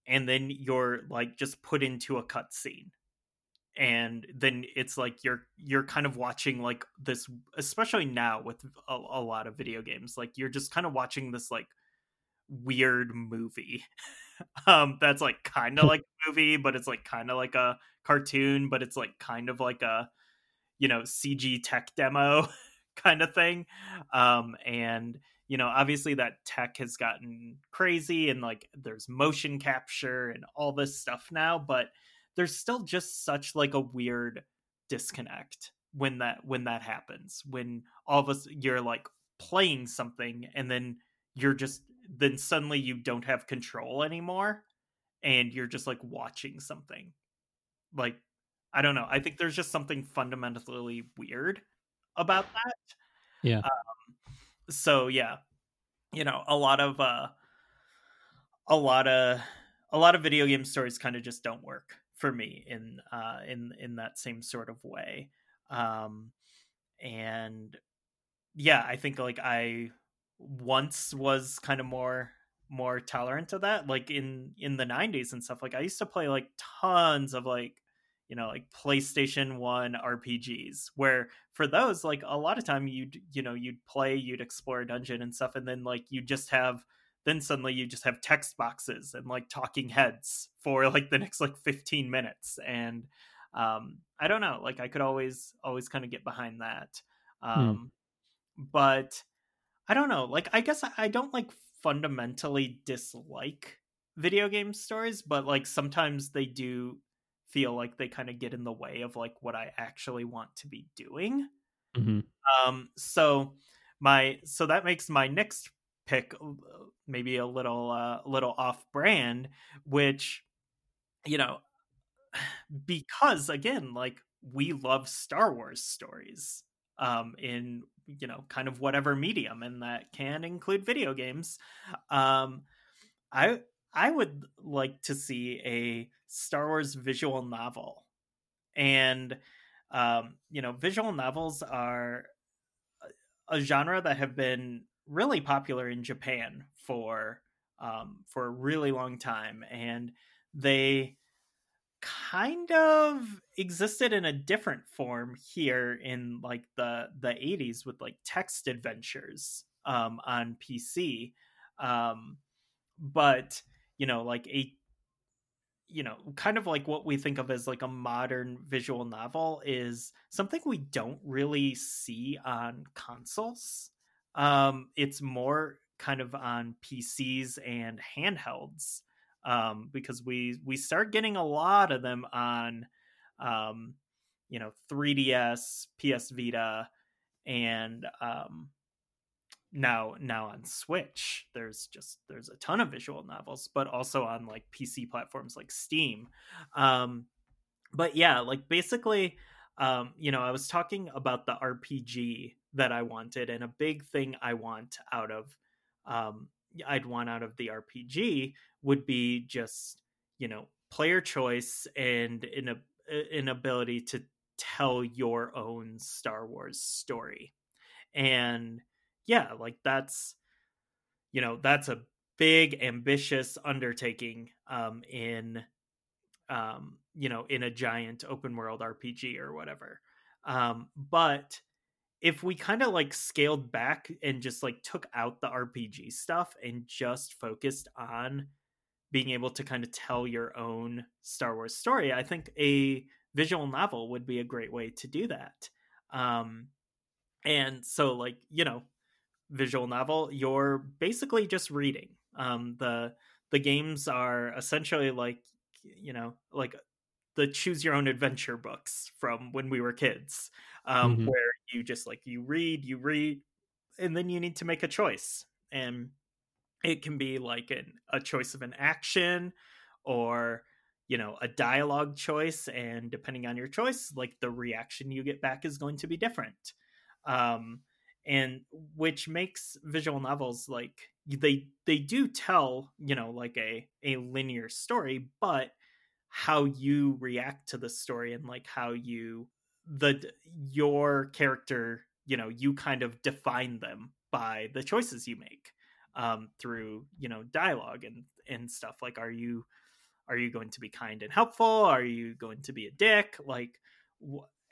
and then you're like just put into a cutscene and then it's like you're you're kind of watching like this especially now with a, a lot of video games like you're just kind of watching this like weird movie. Um that's like kind of like a movie but it's like kind of like a cartoon but it's like kind of like a you know cg tech demo kind of thing. Um and you know obviously that tech has gotten crazy and like there's motion capture and all this stuff now but there's still just such like a weird disconnect when that when that happens when all of us you're like playing something and then you're just then suddenly you don't have control anymore and you're just like watching something. Like i don't know i think there's just something fundamentally weird about that. Yeah. Um, so yeah you know a lot of uh a lot of a lot of video game stories kind of just don't work for me in uh, in in that same sort of way. Um, and yeah, I think like I once was kind of more more tolerant to that like in in the 90s and stuff like i used to play like tons of like you know like playstation 1 rpgs where for those like a lot of time you'd you know you'd play you'd explore a dungeon and stuff and then like you just have then suddenly you just have text boxes and like talking heads for like the next like 15 minutes and um i don't know like i could always always kind of get behind that hmm. um hmm. but i don't know like i guess I, don't like fundamentally dislike video game stories but like sometimes they do feel like they kind of get in the way of like what i actually want to be doing mm-hmm. um so my so that makes my next pick uh, maybe a little uh, little off brand which you know because again like we love star wars stories um in you know kind of whatever medium and that can include video games um i i would like to see a star wars visual novel. And um you know visual novels are a genre that have been really popular in Japan for um, for a really long time, and they kind of existed in a different form here in like the the 80s with like text adventures um, on PC. Um, but you know, like a you know, kind of like what we think of as like a modern visual novel is something we don't really see on consoles. Um, it's more kind of on PCs and handhelds um, because we we start getting a lot of them on um, you know 3ds ps vita and um, now now on switch there's just there's a ton of visual novels but also on like pc platforms like steam. Um, but yeah like basically um, you know i was talking about the rpg that i wanted and a big thing i want out of um, i'd want out of the rpg would be just you know player choice and an, an ability to tell your own Star Wars story. And yeah, like that's you know, that's a big ambitious undertaking um in um you know, in a giant open world RPG or whatever. Um but if we kind of like scaled back and just like took out the RPG stuff and just focused on being able to kind of tell your own Star Wars story, I think a visual novel would be a great way to do that. Um, and so, like you know, visual novel, you're basically just reading. Um, the the games are essentially like you know like the choose your own adventure books from when we were kids um, mm-hmm. where you just like you read you read and then you need to make a choice and it can be like an, a choice of an action or you know a dialogue choice and depending on your choice like the reaction you get back is going to be different um and which makes visual novels like they they do tell you know like a a linear story but how you react to the story and like how you the your character you know you kind of define them by the choices you make um through you know dialogue and and stuff like are you are you going to be kind and helpful? Are you going to be a dick? Like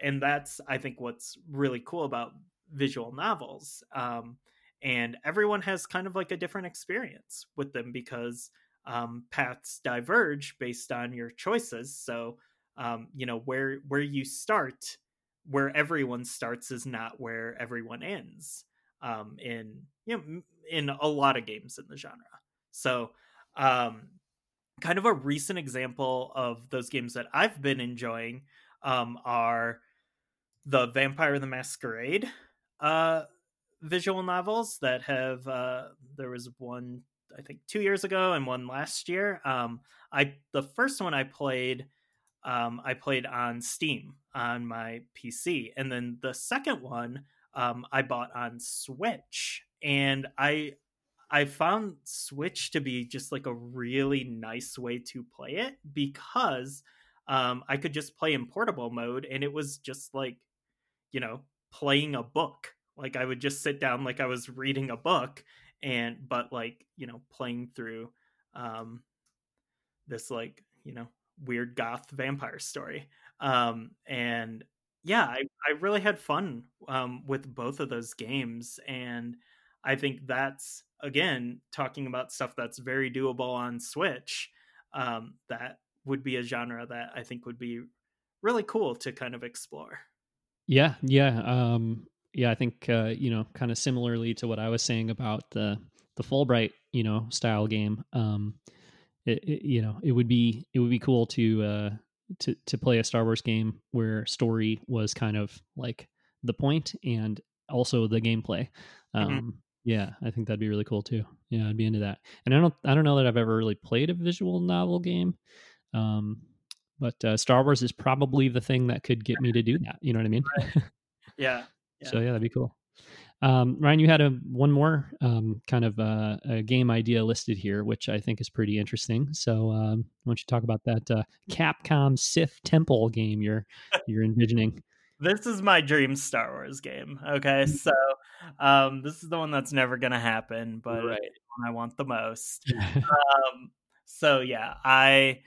and that's i think what's really cool about visual novels um, and everyone has kind of like a different experience with them because um, paths diverge based on your choices. So um, you know where where you start where everyone starts is not where everyone ends um, in you know in a lot of games in the genre so um, kind of a recent example of those games that I've been enjoying um, are the Vampire the Masquerade uh, visual novels that have. Uh, there was one I think two years ago and one last year. Um, I the first one I played. Um, I played on Steam on my PC, and then the second one um, I bought on Switch, and I I found Switch to be just like a really nice way to play it because um, I could just play in portable mode and it was just like, you know, playing a book. Like I would just sit down like I was reading a book and but like, you know, playing through um this like, you know, weird goth vampire story. Um and yeah, I, I really had fun um with both of those games and I think that's again talking about stuff that's very doable on Switch. Um, that would be a genre that I think would be really cool to kind of explore. Yeah, yeah, um, yeah. I think uh, you know, kind of similarly to what I was saying about the the Fullbright, you know, style game. Um, it, it, you know, it would be it would be cool to uh, to to play a Star Wars game where story was kind of like the point and also the gameplay. Mm-hmm. Um, mm-hmm. Yeah, I think that'd be really cool too. Yeah, I'd be into that. And I don't I don't know that I've ever really played a visual novel game. Um, but uh, Star Wars is probably the thing that could get me to do that. You know what I mean? Right. Yeah. yeah. So yeah, that'd be cool. Um, Ryan, you had a one more um, kind of uh, a game idea listed here, which I think is pretty interesting. So um, why don't you talk about that uh, Capcom Sith Temple game you're you're envisioning? this is my dream Star Wars game. Okay, mm. so um, this is the one that's never gonna happen, but right. I want the most. um, so yeah, I,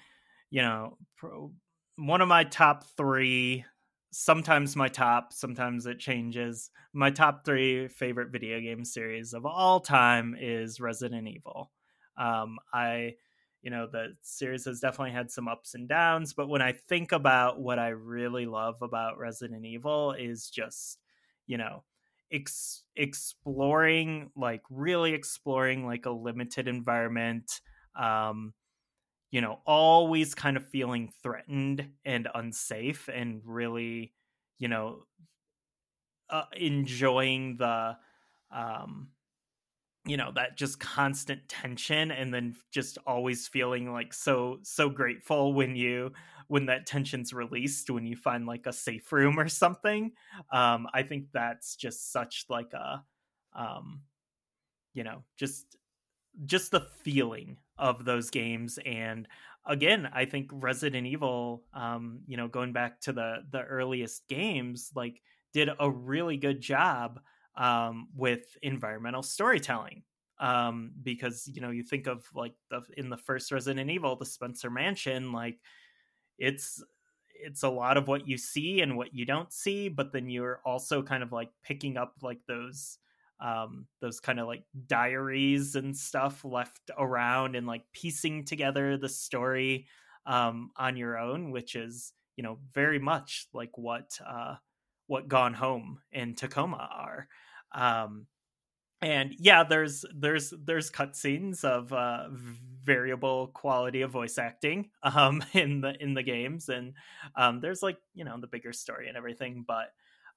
you know, pro, one of my top three. Sometimes my top, sometimes it changes. My top three favorite video game series of all time is Resident Evil. Um, I you know the series has definitely had some ups and downs but when i think about what i really love about resident evil is just you know ex- exploring like really exploring like a limited environment um you know always kind of feeling threatened and unsafe and really you know uh, enjoying the um you know that just constant tension and then just always feeling like so so grateful when you when that tension's released when you find like a safe room or something. Um i think that's just such like a um you know just just the feeling of those games and again i think resident evil um you know going back to the the earliest games like did a really good job um, with environmental storytelling um, because you know you think of like the in the first Resident Evil, the Spencer Mansion, like it's it's a lot of what you see and what you don't see, but then you're also kind of like picking up like those um those kind of like diaries and stuff left around and like piecing together the story um on your own which is you know very much like what uh what gone home and tacoma are um, and yeah, there's there's there's cutscenes of uh, variable quality of voice acting um, in the in the games, and um, there's like you know the bigger story and everything. But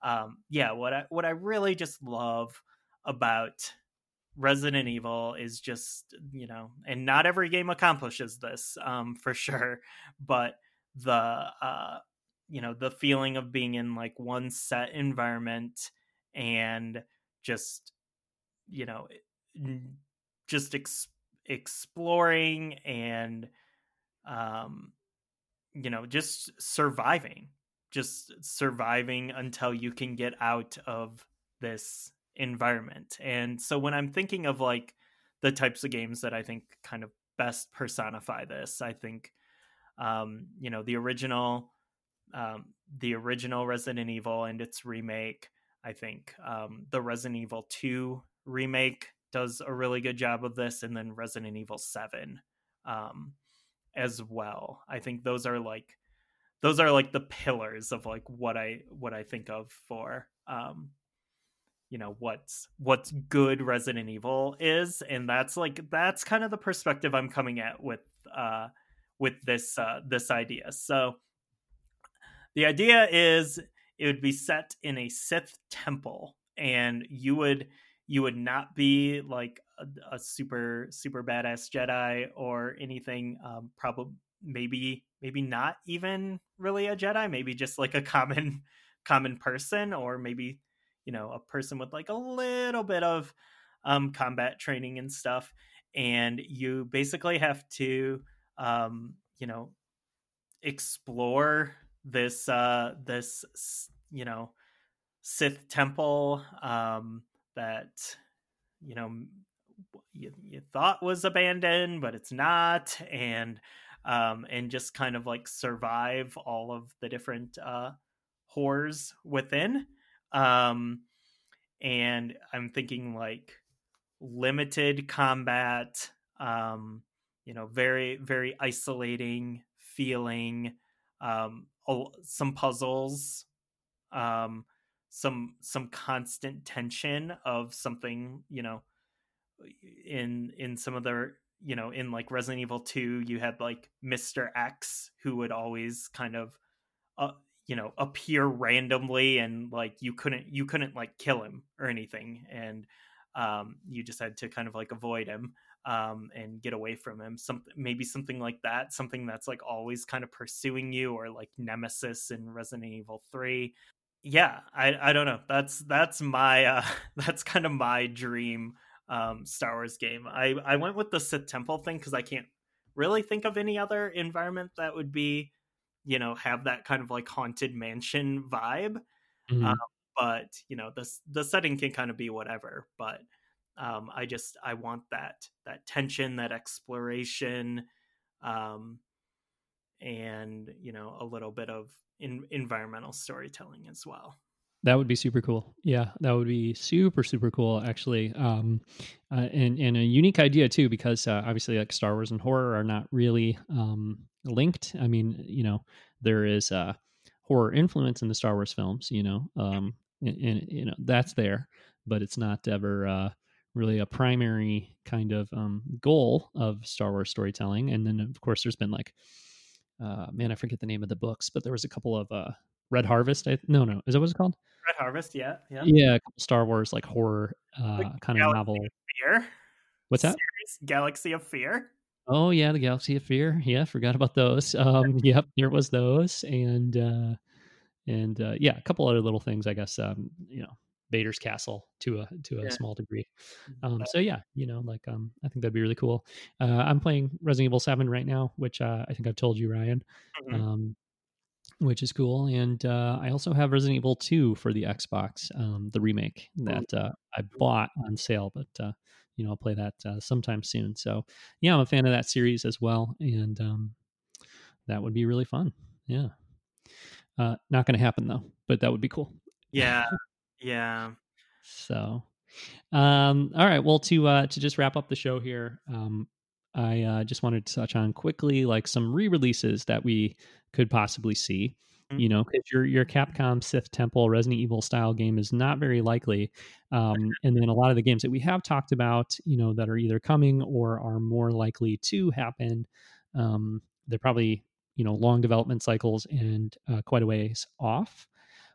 um, yeah, what I what I really just love about Resident Evil is just you know, and not every game accomplishes this um, for sure, but the uh, you know the feeling of being in like one set environment and just you know just ex- exploring and um you know just surviving just surviving until you can get out of this environment and so when i'm thinking of like the types of games that i think kind of best personify this i think um you know the original um the original resident evil and its remake I think um, the Resident Evil 2 remake does a really good job of this, and then Resident Evil 7 um, as well. I think those are like those are like the pillars of like what I what I think of for um, you know what's what's good Resident Evil is, and that's like that's kind of the perspective I'm coming at with uh, with this uh, this idea. So the idea is it would be set in a Sith temple, and you would you would not be like a, a super super badass Jedi or anything. Um, probably maybe maybe not even really a Jedi. Maybe just like a common common person, or maybe you know a person with like a little bit of um, combat training and stuff. And you basically have to um, you know explore this uh this you know Sith temple um that you know you, you thought was abandoned but it's not and um and just kind of like survive all of the different uh horrors within um and i'm thinking like limited combat um you know very very isolating feeling um, some puzzles, um, some some constant tension of something. You know, in in some of the you know in like Resident Evil Two, you had like Mister X who would always kind of uh, you know appear randomly and like you couldn't you couldn't like kill him or anything and um, you just had to kind of like avoid him um, and get away from him. Some maybe something like that, something that's like always kind of pursuing you, or like Nemesis in Resident Evil Three. Yeah, I I don't know. That's that's my uh, that's kind of my dream um, Star Wars game. I I went with the Sith Temple thing because I can't really think of any other environment that would be, you know, have that kind of like haunted mansion vibe. Mm-hmm. Um, but you know, the the setting can kind of be whatever. But um, I just I want that that tension, that exploration, um, and you know a little bit of in, environmental storytelling as well. That would be super cool. Yeah, that would be super super cool actually. Um, uh, and and a unique idea too because uh, obviously like Star Wars and horror are not really um, linked. I mean, you know, there is a horror influence in the Star Wars films. You know, um, and, and you know that's there, but it's not ever uh, really a primary kind of um, goal of Star Wars storytelling. And then of course there's been like, uh, man, I forget the name of the books, but there was a couple of uh, Red Harvest. I, no, no, is that what it's called? Red Harvest, yeah, yeah, Yeah, a couple Star Wars like horror uh, Like kind of novel. of Fear. What's that? Series, Galaxy of Fear. Oh yeah, the Galaxy of Fear. Yeah, forgot about those. Um, yep, there was those, and uh, and uh, yeah, a couple other little things. I guess um, you know, Vader's castle to a to a Yeah. small degree. Um, so yeah, you know, like um, I think that'd be really cool. Uh, I'm playing Resident Evil Seven right now, which uh, I think I've told you, Ryan. Mhm. Um, which is cool, and uh, I also have Resident Evil Two for the Xbox, um, the remake that uh, I bought on sale, but uh, you know I'll play that uh, sometime soon. So yeah, I'm a fan of that series as well, and um, that would be really fun. Yeah, uh, not going to happen though, but that would be cool. yeah, yeah. So, um, all right. Well, to uh, to just wrap up the show here, um, I uh, just wanted to touch on quickly like some re-releases that we could possibly see. Mhm. You know, because your your Capcom Sith Temple Resident Evil style game is not very likely, um, and then a lot of the games that we have talked about, you know, that are either coming or are more likely to happen, um, they're probably you know long development cycles and uh, quite a ways off.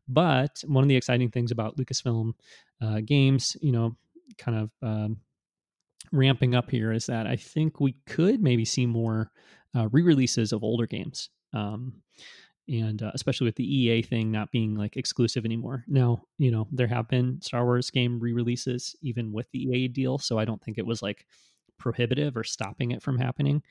But one of the exciting things about Lucasfilm uh, games, you know, kind of um, ramping up here is that I think we could maybe see more uh, re-releases of older games, um, and uh, especially with the EA thing not being like exclusive anymore. Now, you know, there have been Star Wars game re-releases even with the EA deal, so I don't think it was like prohibitive or stopping it from happening.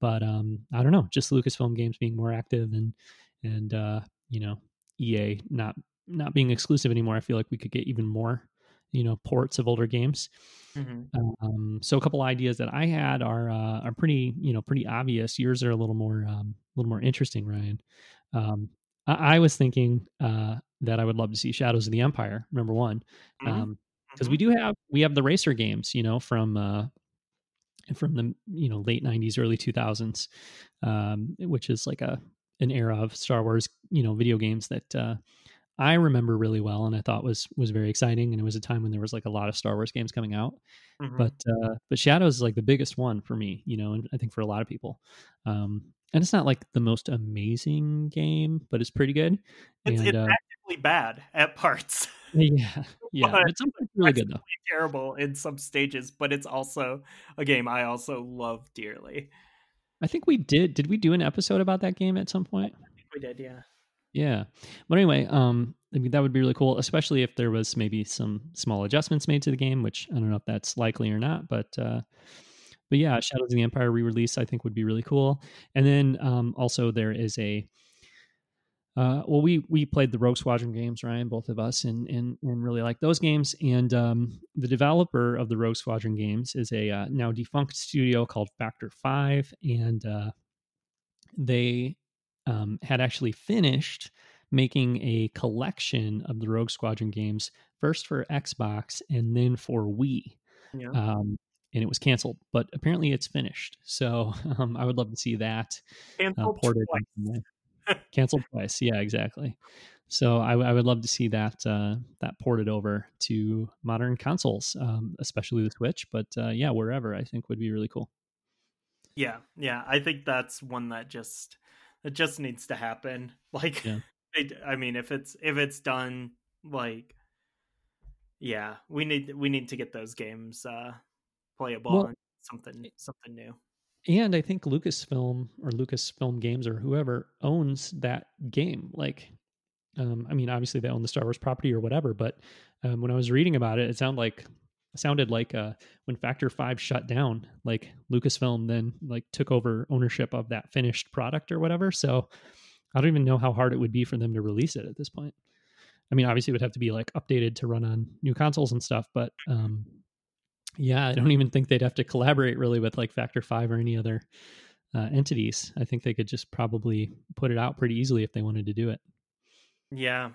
But um, I don't know, just Lucasfilm games being more active and and uh, you know EA not not being exclusive anymore. I feel like we could get even more you know ports of older games. Mhm. Um, so a couple ideas that I had are uh, are pretty you know pretty obvious. Yours are a little more um, a little more interesting, Ryan. Um, I, I was thinking uh, that I would love to see Shadows of the Empire number one because Mhm. we do have we have the racer games you know from uh, from the you know late 90s early 2000s um, which is like a an era of Star Wars you know video games that uh, I remember really well and I thought was was very exciting and it was a time when there was like a lot of Star Wars games coming out Mhm. but uh but shadows is like the biggest one for me you know and i think for a lot of people um and it's not like the most amazing game but it's pretty good it's, and it's uh actually bad at parts. yeah yeah But but it's really good though Terrible in some stages, but it's also a game I also love dearly. i think we did did we do an episode about that game at some point We did, yeah. Yeah but anyway um i mean that would be really cool especially if there was maybe some small adjustments made to the game which i don't know if that's likely or not but uh but yeah shadows of the empire re-release i think would be really cool and then um also there is a uh, well, we we played the Rogue Squadron games, Ryan, both of us, and and and really like those games. And um, the developer of the Rogue Squadron games is a uh, now defunct studio called Factor Five, and uh, they um, had actually finished making a collection of the Rogue Squadron games, first for Xbox and then for Wii Yeah. um, and it was canceled. But apparently, it's finished. So um, I would love to see that uh, Canceled ported. twice. in some way. canceled twice. Yeah, exactly. So I, I would love to see that uh, that ported over to modern consoles, um, especially the Switch. But uh, yeah, wherever I think would be really cool. Yeah, yeah. I think that's one that just it just needs to happen. Like, Yeah. it, I mean, if it's if it's done, like, yeah, we need we need to get those games uh playable Well, and something something new. And I think Lucasfilm or Lucasfilm Games or whoever owns that game. Like, um, I mean, obviously they own the Star Wars property or whatever. But um, when I was reading about it, it sounded like sounded like uh, when Factor Five shut down, like Lucasfilm then like took over ownership of that finished product or whatever. So I don't even know how hard it would be for them to release it at this point. I mean, obviously it would have to be like updated to run on new consoles and stuff, but um, yeah, I don't even think they'd have to collaborate really with like Factor Five or any other uh, entities. I think they could just probably put it out pretty easily if they wanted to do it. Yeah,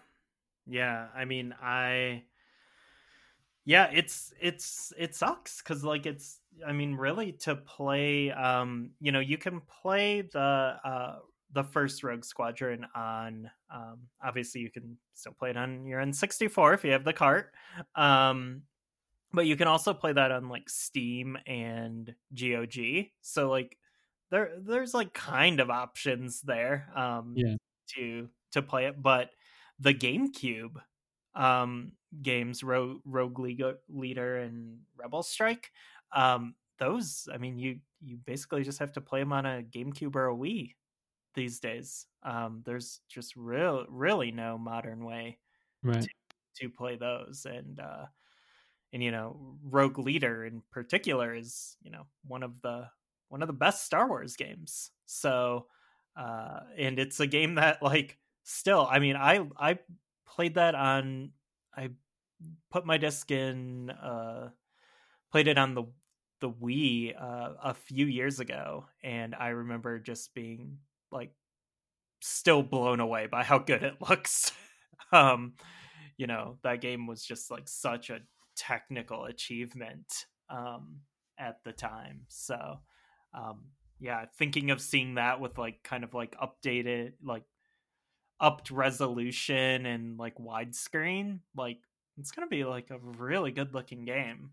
Yeah, I mean, I yeah, it's it's it sucks cuz like it's I mean, really to play um, you know, you can play the uh the first Rogue Squadron on um obviously you can still play it on your N64 if you have the cart. Um but you can also play that on like Steam and GOG. So like there there's like kind of options there um Yeah. to to play it, but the GameCube um games Rogue, Rogue League- Leader and Rebel Strike um those I mean you you basically just have to play them on a GameCube or a Wii these days. Um there's just real really no modern way Right. to play those and uh and you know rogue leader in particular is you know one of the one of the best star wars games so uh and it's a game that like still i mean i i played that on i put my disc in uh played it on the the wii uh a few years ago and i remember just being like still blown away by how good it looks. Um you know that game was just like such a technical achievement um at the time so um yeah thinking of seeing that with like kind of like updated like upped resolution and like widescreen like it's gonna be like a really good looking game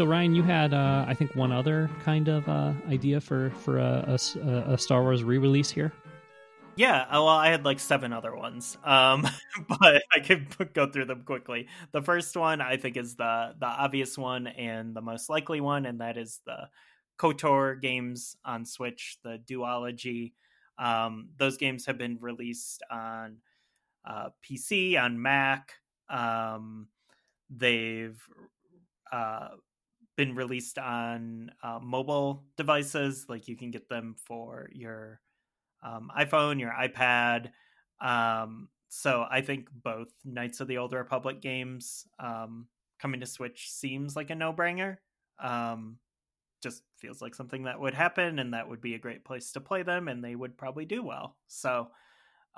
so Ryan, you had uh, I think one other kind of uh, idea for for a, a a Star Wars re-release here. Yeah, uh, well, I had like seven other ones, um, but I could go through them quickly. The first one I think is the the obvious one and the most likely one, and that is the Kotor games on Switch, the duology. Um, those games have been released on uh, PC, on Mac. Um, they've uh, been released on uh, mobile devices, like you can get them for your um, iPhone, your iPad. Um, so I think both Knights of the Old Republic games um, coming to Switch seems like a no brainer. Um, just feels like something that would happen, and that would be a great place to play them, and they would probably do well. So,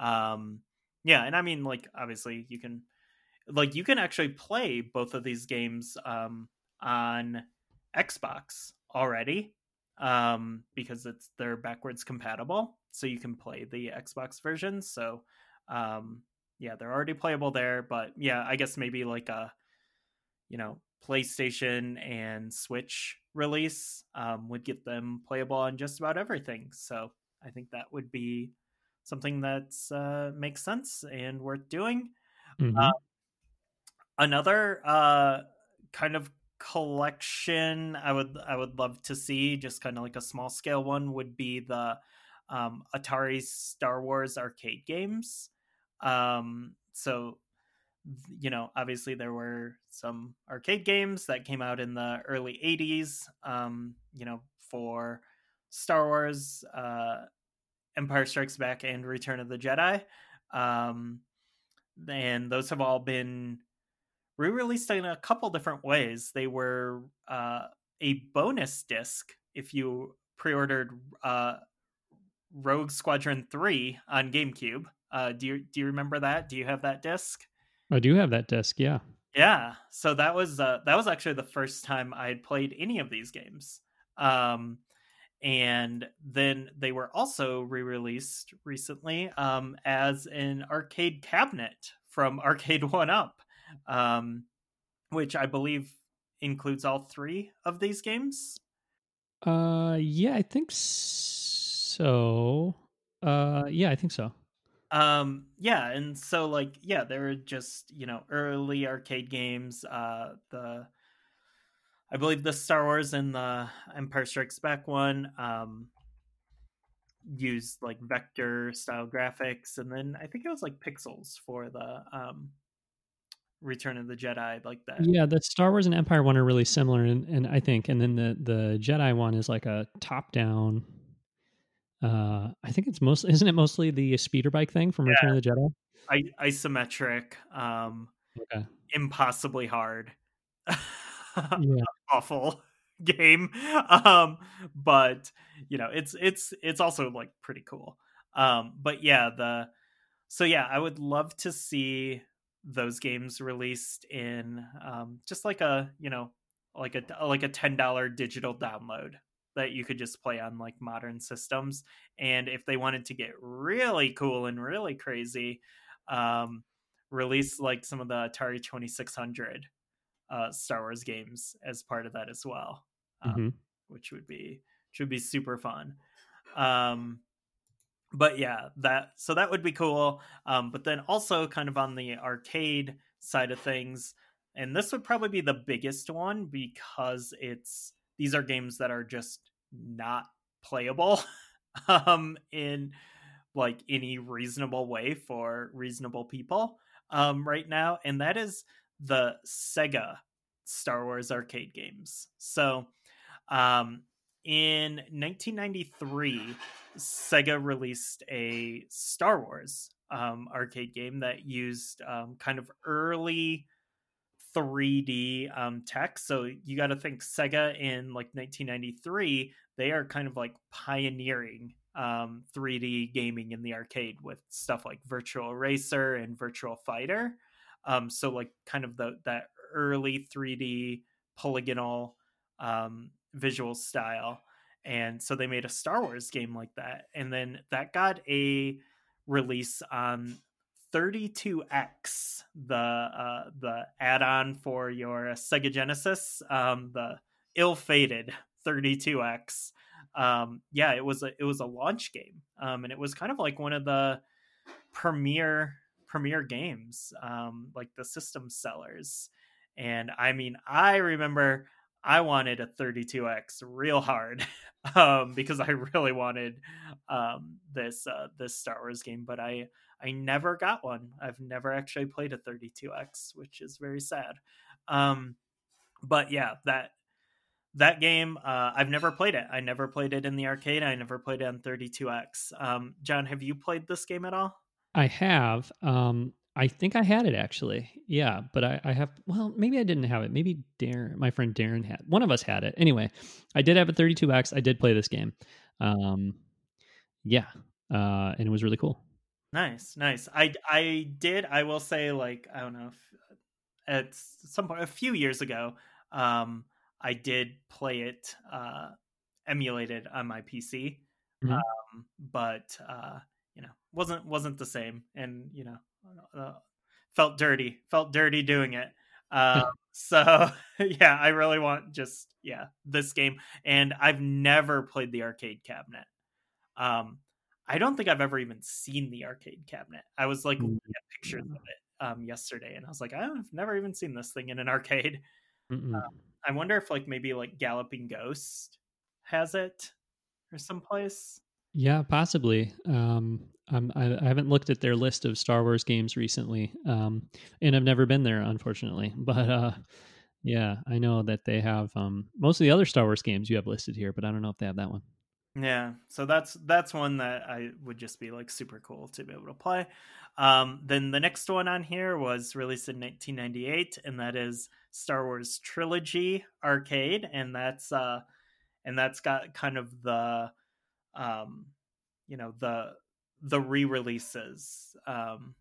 um, yeah, and I mean, like, obviously, you can, like, you can actually play both of these games um, on Xbox already um, because it's they're backwards compatible, so you can play the Xbox versions. So, um, yeah, they're already playable there. But yeah, I guess maybe like a you know PlayStation and Switch release um, would get them playable on just about everything. So I think that would be something that uh, makes sense and worth doing. Mhm. Uh, another uh, kind of collection I would I would love to see, just kind of like a small scale one, would be the um, Atari Star Wars arcade games. Um, so you know, obviously there were some arcade games that came out in the early 80s, um, you know, for Star Wars, uh, Empire Strikes Back, and Return of the Jedi. Um, and those have all been re released in a couple different ways. They were uh, a bonus disc if you pre ordered uh, Rogue Squadron 3 on GameCube. Uh, do you do you remember that? Do you have that disc? I do have that disc. Yeah. Yeah, so that was uh, that was actually the first time I had played any of these games. Um, and then they were also re-released recently um, as an arcade cabinet from Arcade One Up, um, which I believe includes all three of these games. Uh, yeah, I think so. Uh, yeah, I think so. um yeah and so like yeah they were just you know early arcade games uh the i believe the star wars and the empire strikes back one um used like vector style graphics and then i think it was like pixels for the um Return of the Jedi, like that. Yeah, the Star Wars and Empire one are really similar, and, and I think, and then the the Jedi one is like a top down. Uh, I think it's mostly isn't it mostly the speeder bike thing from Return of the Jedi? I, isometric, um, Okay. impossibly hard, Yeah. awful game. Um, but you know, it's it's it's also like pretty cool. Um, but yeah, the so yeah, I would love to see those games released in um, just like a you know like a like a ten dollar digital download that you could just play on like modern systems. And if they wanted to get really cool and really crazy, um, release like some of the Atari Twenty Six Hundred uh, Star Wars games as part of that as well, um, Mhm. which would be which would be super fun. Um, but yeah, that so that would be cool. Um, but then also kind of on the arcade side of things, and this would probably be the biggest one because it's these are games that are just not playable um in like any reasonable way for reasonable people um right now and that is the Sega Star Wars arcade games. So um in 1993 Sega released a Star Wars um, arcade game that used um, kind of early 3D um, tech. So you got to think Sega in like 1993, they are kind of like pioneering um, 3D gaming in the arcade with stuff like Virtual Racer and Virtual Fighter. Um, so like kind of the that early 3D polygonal um, visual style and so they made a Star Wars game like that, and then that got a release on 32X, the uh, the add-on for your Sega Genesis, um, the ill-fated 32X. Um, yeah, it was a it was a launch game, um, and it was kind of like one of the premier premier games, um, like the system sellers. And I mean, I remember I wanted a 32x real hard um, because I really wanted um, this uh, this Star Wars game, but I I never got one. I've never actually played a 32x, which is very sad. Um, but yeah, that that game uh, I've never played it. I never played it in the arcade. I never played it on 32x. Um, John, have you played this game at all? I have. Um, I think I had it actually. Yeah, but I, I have. Well, maybe I didn't have it. Maybe Darren, my friend Darren had. One of us had it. Anyway, I did have a 32x. I did play this game. Um, yeah, uh, and it was really cool. Nice, nice. I I did. I will say, like I don't know, if, at some point a few years ago, um, I did play it uh, emulated on my PC, Mhm. um, but uh, you know, wasn't wasn't the same, and you know, felt dirty, felt dirty doing it. Um, so yeah, I really want just yeah this game, and I've never played the arcade cabinet. Um, I don't think I've ever even seen the arcade cabinet. I was like looking at pictures of it um, yesterday, and I was like, I've never even seen this thing in an arcade. Mm-mm. I wonder if like maybe like Galloping Ghost has it or someplace. Yeah, possibly. Um, I, I haven't looked at their list of Star Wars games recently, um, and I've never been there, unfortunately. But uh, yeah, I know that they have um, most of the other Star Wars games you have listed here, but I don't know if they have that one. Yeah, so that's that's one that I would just be like super cool to be able to play. Um, then the next one on here was released in 1998, and that is Star Wars Trilogy Arcade, and that's uh, and that's got kind of the, um, you know the the re-releases, um,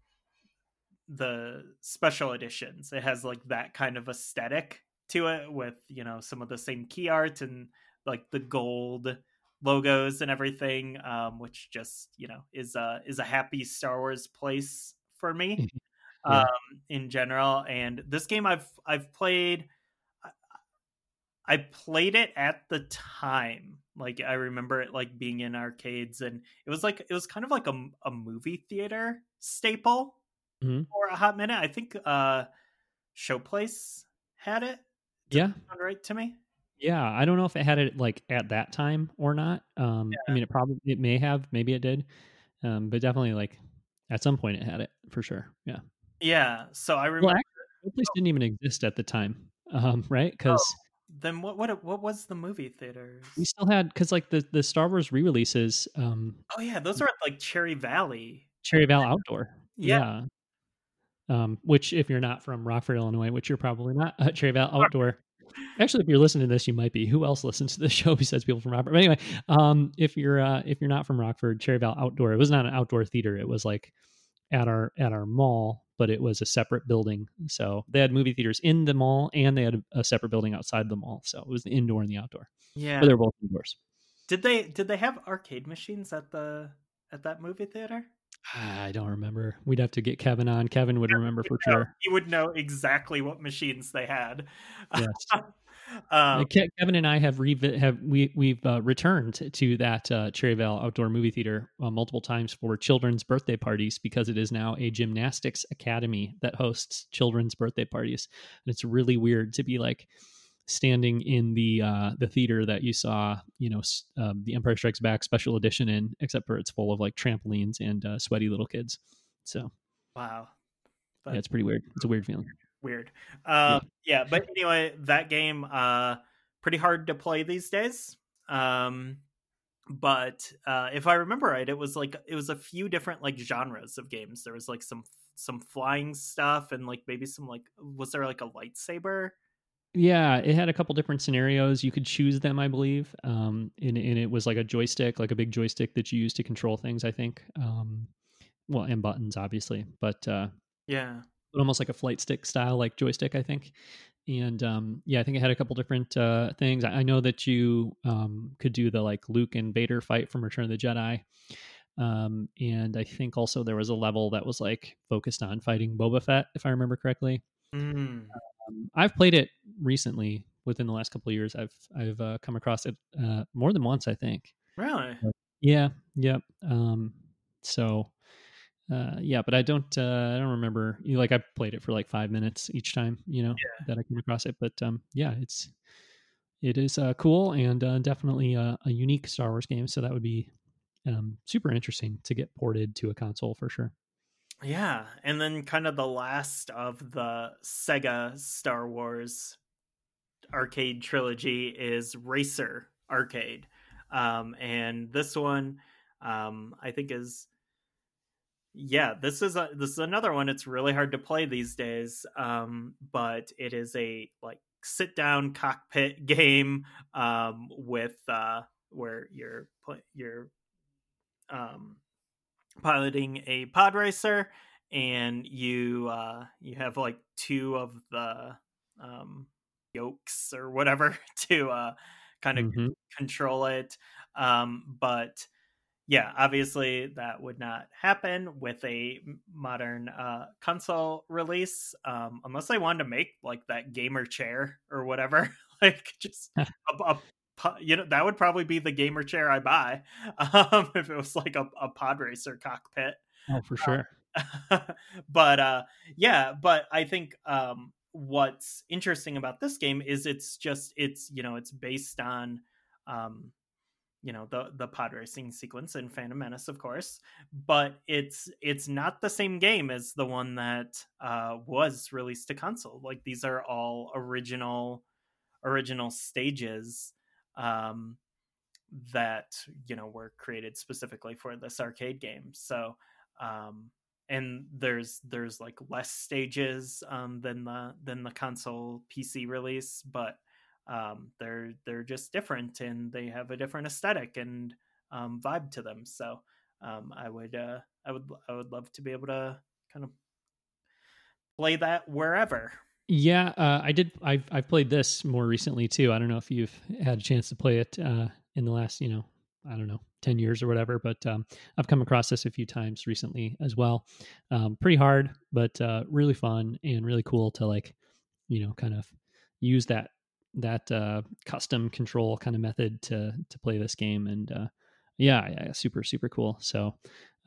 the special editions. It has like that kind of aesthetic to it, with you know some of the same key art and like the gold logos and everything, um, which just you know is a is a happy Star Wars place for me Yeah. um, in general. And this game I've I've played. I played it at the time. Like I remember it like being in arcades, and it was like it was kind of like a, a movie theater staple Mhm. for a hot minute. I think uh, Showplace had it. Yeah, Sound right to me? yeah. I don't know if it had it like at that time or not. Um, I mean, it probably it may have, maybe it did, um, but definitely like at some point it had it for sure. Yeah. Yeah. So I remember. Well, place didn't even exist at the time, um, right? Because oh, then what what what was the movie theaters? We still had because like the the Star Wars re-releases. Um, oh yeah, those are at like Cherry Valley. Cherry Valley Outdoor. Yeah. yeah. Um, which if you're not from Rockford, Illinois, which you're probably not, uh, Cherry Valley Outdoor Actually, if you're listening to this, you might be. Who else listens to the show besides people from Rockford? But anyway, um, if you're uh, if you're not from Rockford, Cherry Valley Outdoor, it was not an outdoor theater. It was like at our at our mall, but it was a separate building. So they had movie theaters in the mall, and they had a, separate building outside the mall. So it was the indoor and the outdoor. Yeah, but they were both indoors. Did they did they have arcade machines at the at that movie theater? Ah, I don't remember. We'd have to get Kevin on. Kevin would remember for know, sure. He would know exactly what machines they had. Yes. Um, Kevin and I have revi- have we we've uh, returned to that uh, Cherryvale Outdoor Movie Theater uh, multiple times for children's birthday parties because it is now a gymnastics academy that hosts children's birthday parties, and it's really weird to be like standing in the uh, the theater that you saw, you know, um, the Empire Strikes Back special edition in, except for it's full of like trampolines and uh, sweaty little kids. So, wow, yeah, it's pretty weird. It's a weird feeling weird. Uh, yeah. but anyway, that game uh pretty hard to play these days. Um but uh if I remember right, it was like it was a few different like genres of games. There was like some some flying stuff and like maybe some like was there like a lightsaber? Yeah, it had a couple different scenarios. You could choose them, I believe. Um, and, and it was like a joystick, like a big joystick that you use to control things. I think. Um, well, and buttons, obviously, but uh, yeah, almost like a flight stick style, like joystick, I think. And um, yeah, I think it had a couple different uh, things. I, know that you um, could do the like Luke and Vader fight from Return of the Jedi. Um, and I think also there was a level that was like focused on fighting Boba Fett, if I remember correctly. Mm. I've played it recently within the last couple of years. I've I've uh, come across it uh, more than once, I think. Really? Yeah. Yep. Um, so uh, yeah, but I don't uh, I don't remember. You know, like I played it for like five minutes each time, you know, yeah. that I came across it. But um, yeah, it's it is uh, cool and uh, definitely a, a, unique Star Wars game. So that would be um, super interesting to get ported to a console for sure. Yeah, and then kind of the last of the Sega Star Wars arcade trilogy is Racer Arcade, um, and this one um, I think is yeah this is a this is another one it's really hard to play these days um but it is a like sit down cockpit game um with uh where you're you're um piloting a pod racer and you uh you have like two of the um yokes or whatever to uh kind of mm-hmm. control it um but yeah, obviously that would not happen with a modern uh, console release, um, unless they wanted to make like that gamer chair or whatever. like just a, a, you know that would probably be the gamer chair I buy um, if it was like a, a pod racer cockpit. Oh, for sure. but uh, yeah, but I think um, what's interesting about this game is it's just it's you know it's based on um, you know the the pod racing sequence in Phantom Menace, of course, but it's it's not the same game as the one that uh, was released to console. Like these are all original original stages um, that you know were created specifically for this arcade game. So um, and there's there's like less stages um, than the than the console PC release, but um, they're they're just different and they have a different aesthetic and um, vibe to them. So um, I would uh, I would I would love to be able to kind of play that wherever. Yeah, uh, I did. I've I've played this more recently too. I don't know if you've had a chance to play it uh, in the last, you know, I don't know, ten years or whatever. But um, I've come across this a few times recently as well. Um, pretty hard, but uh, really fun and really cool to like, you know, kind of use that that uh, custom control kind of method to to play this game, and uh, yeah, yeah, super super cool. So,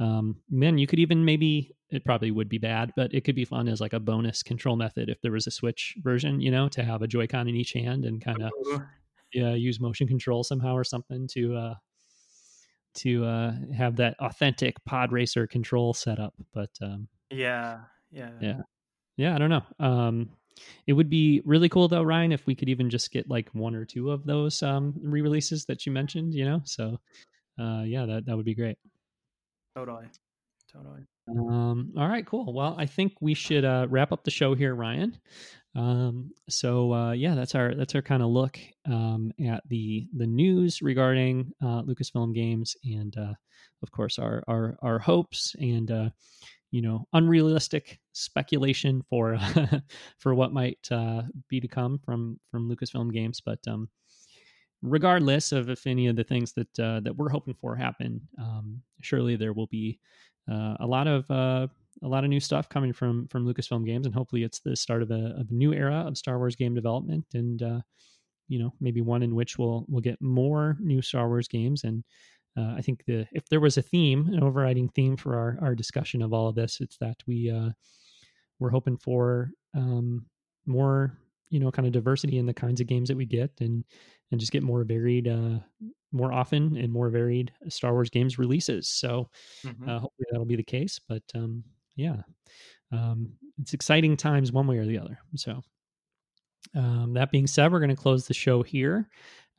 um, man, you could even maybe it probably would be bad, but it could be fun as like a bonus control method if there was a Switch version, you know, to have a Joy-Con in each hand and kind of yeah use motion control somehow or something to uh, to uh, have that authentic pod racer control setup. But um, yeah, yeah, yeah. yeah, I don't know. Um, it would be really cool though, Ryan, if we could even just get like one or two of those um, re-releases that you mentioned. You know, so uh, yeah, that that would be great. Totally, totally. Um, all right, cool. Well, I think we should uh, wrap up the show here, Ryan. Um, so uh, yeah, that's our that's our kind of look um, at the the news regarding uh, Lucasfilm games, and uh, of course our our our hopes and uh, you know unrealistic speculation for for what might uh, be to come from from Lucasfilm games. But um, regardless of if any of the things that uh, that we're hoping for happen, um, surely there will be uh, a lot of uh, a lot of new stuff coming from from Lucasfilm Games, and hopefully it's the start of a, of a new era of Star Wars game development, and uh, you know maybe one in which we'll we'll get more new Star Wars games. And uh, I think the if there was a theme, an overriding theme for our our discussion of all of this, it's that we uh, we're hoping for um, more you know kind of diversity in the kinds of games that we get, and and just get more varied uh, more often and more varied Star Wars games releases. So mm-hmm. uh, hopefully that'll be the case. But um, yeah, um, it's exciting times one way or the other. So um, that being said, we're going to close the show here.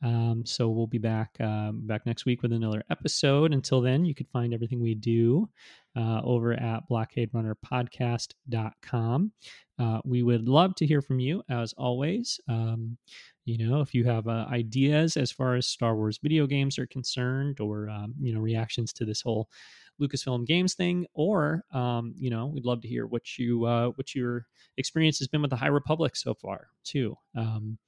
Um, so we'll be back uh, back next week with another episode. Until then, you can find everything we do uh, over at blockaderunnerpodcast.com. Uh, we would love to hear from you as always. Um, you know, if you have uh, ideas as far as Star Wars video games are concerned, or um, you know, reactions to this whole Lucasfilm Games thing, or um, you know, we'd love to hear what you uh, what your experience has been with the High Republic so far too, um,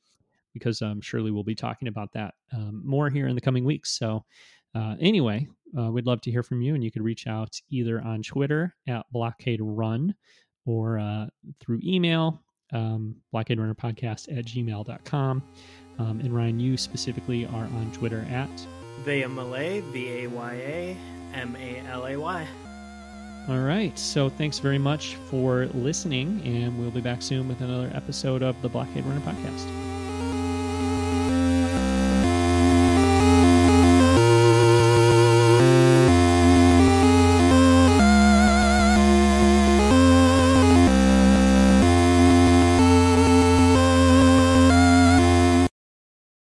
because um, surely we'll be talking about that um, more here in the coming weeks. So uh, anyway, uh, we'd love to hear from you, and you could reach out either on Twitter at Blockade Run or uh, through email um, Blockade Runner Podcast at gmail.com. Um, and Ryan, you specifically are on Twitter at Vaya Malay, V A Y A M A L A Y. All right. So thanks very much for listening, and we'll be back soon with another episode of the Blockade Runner Podcast.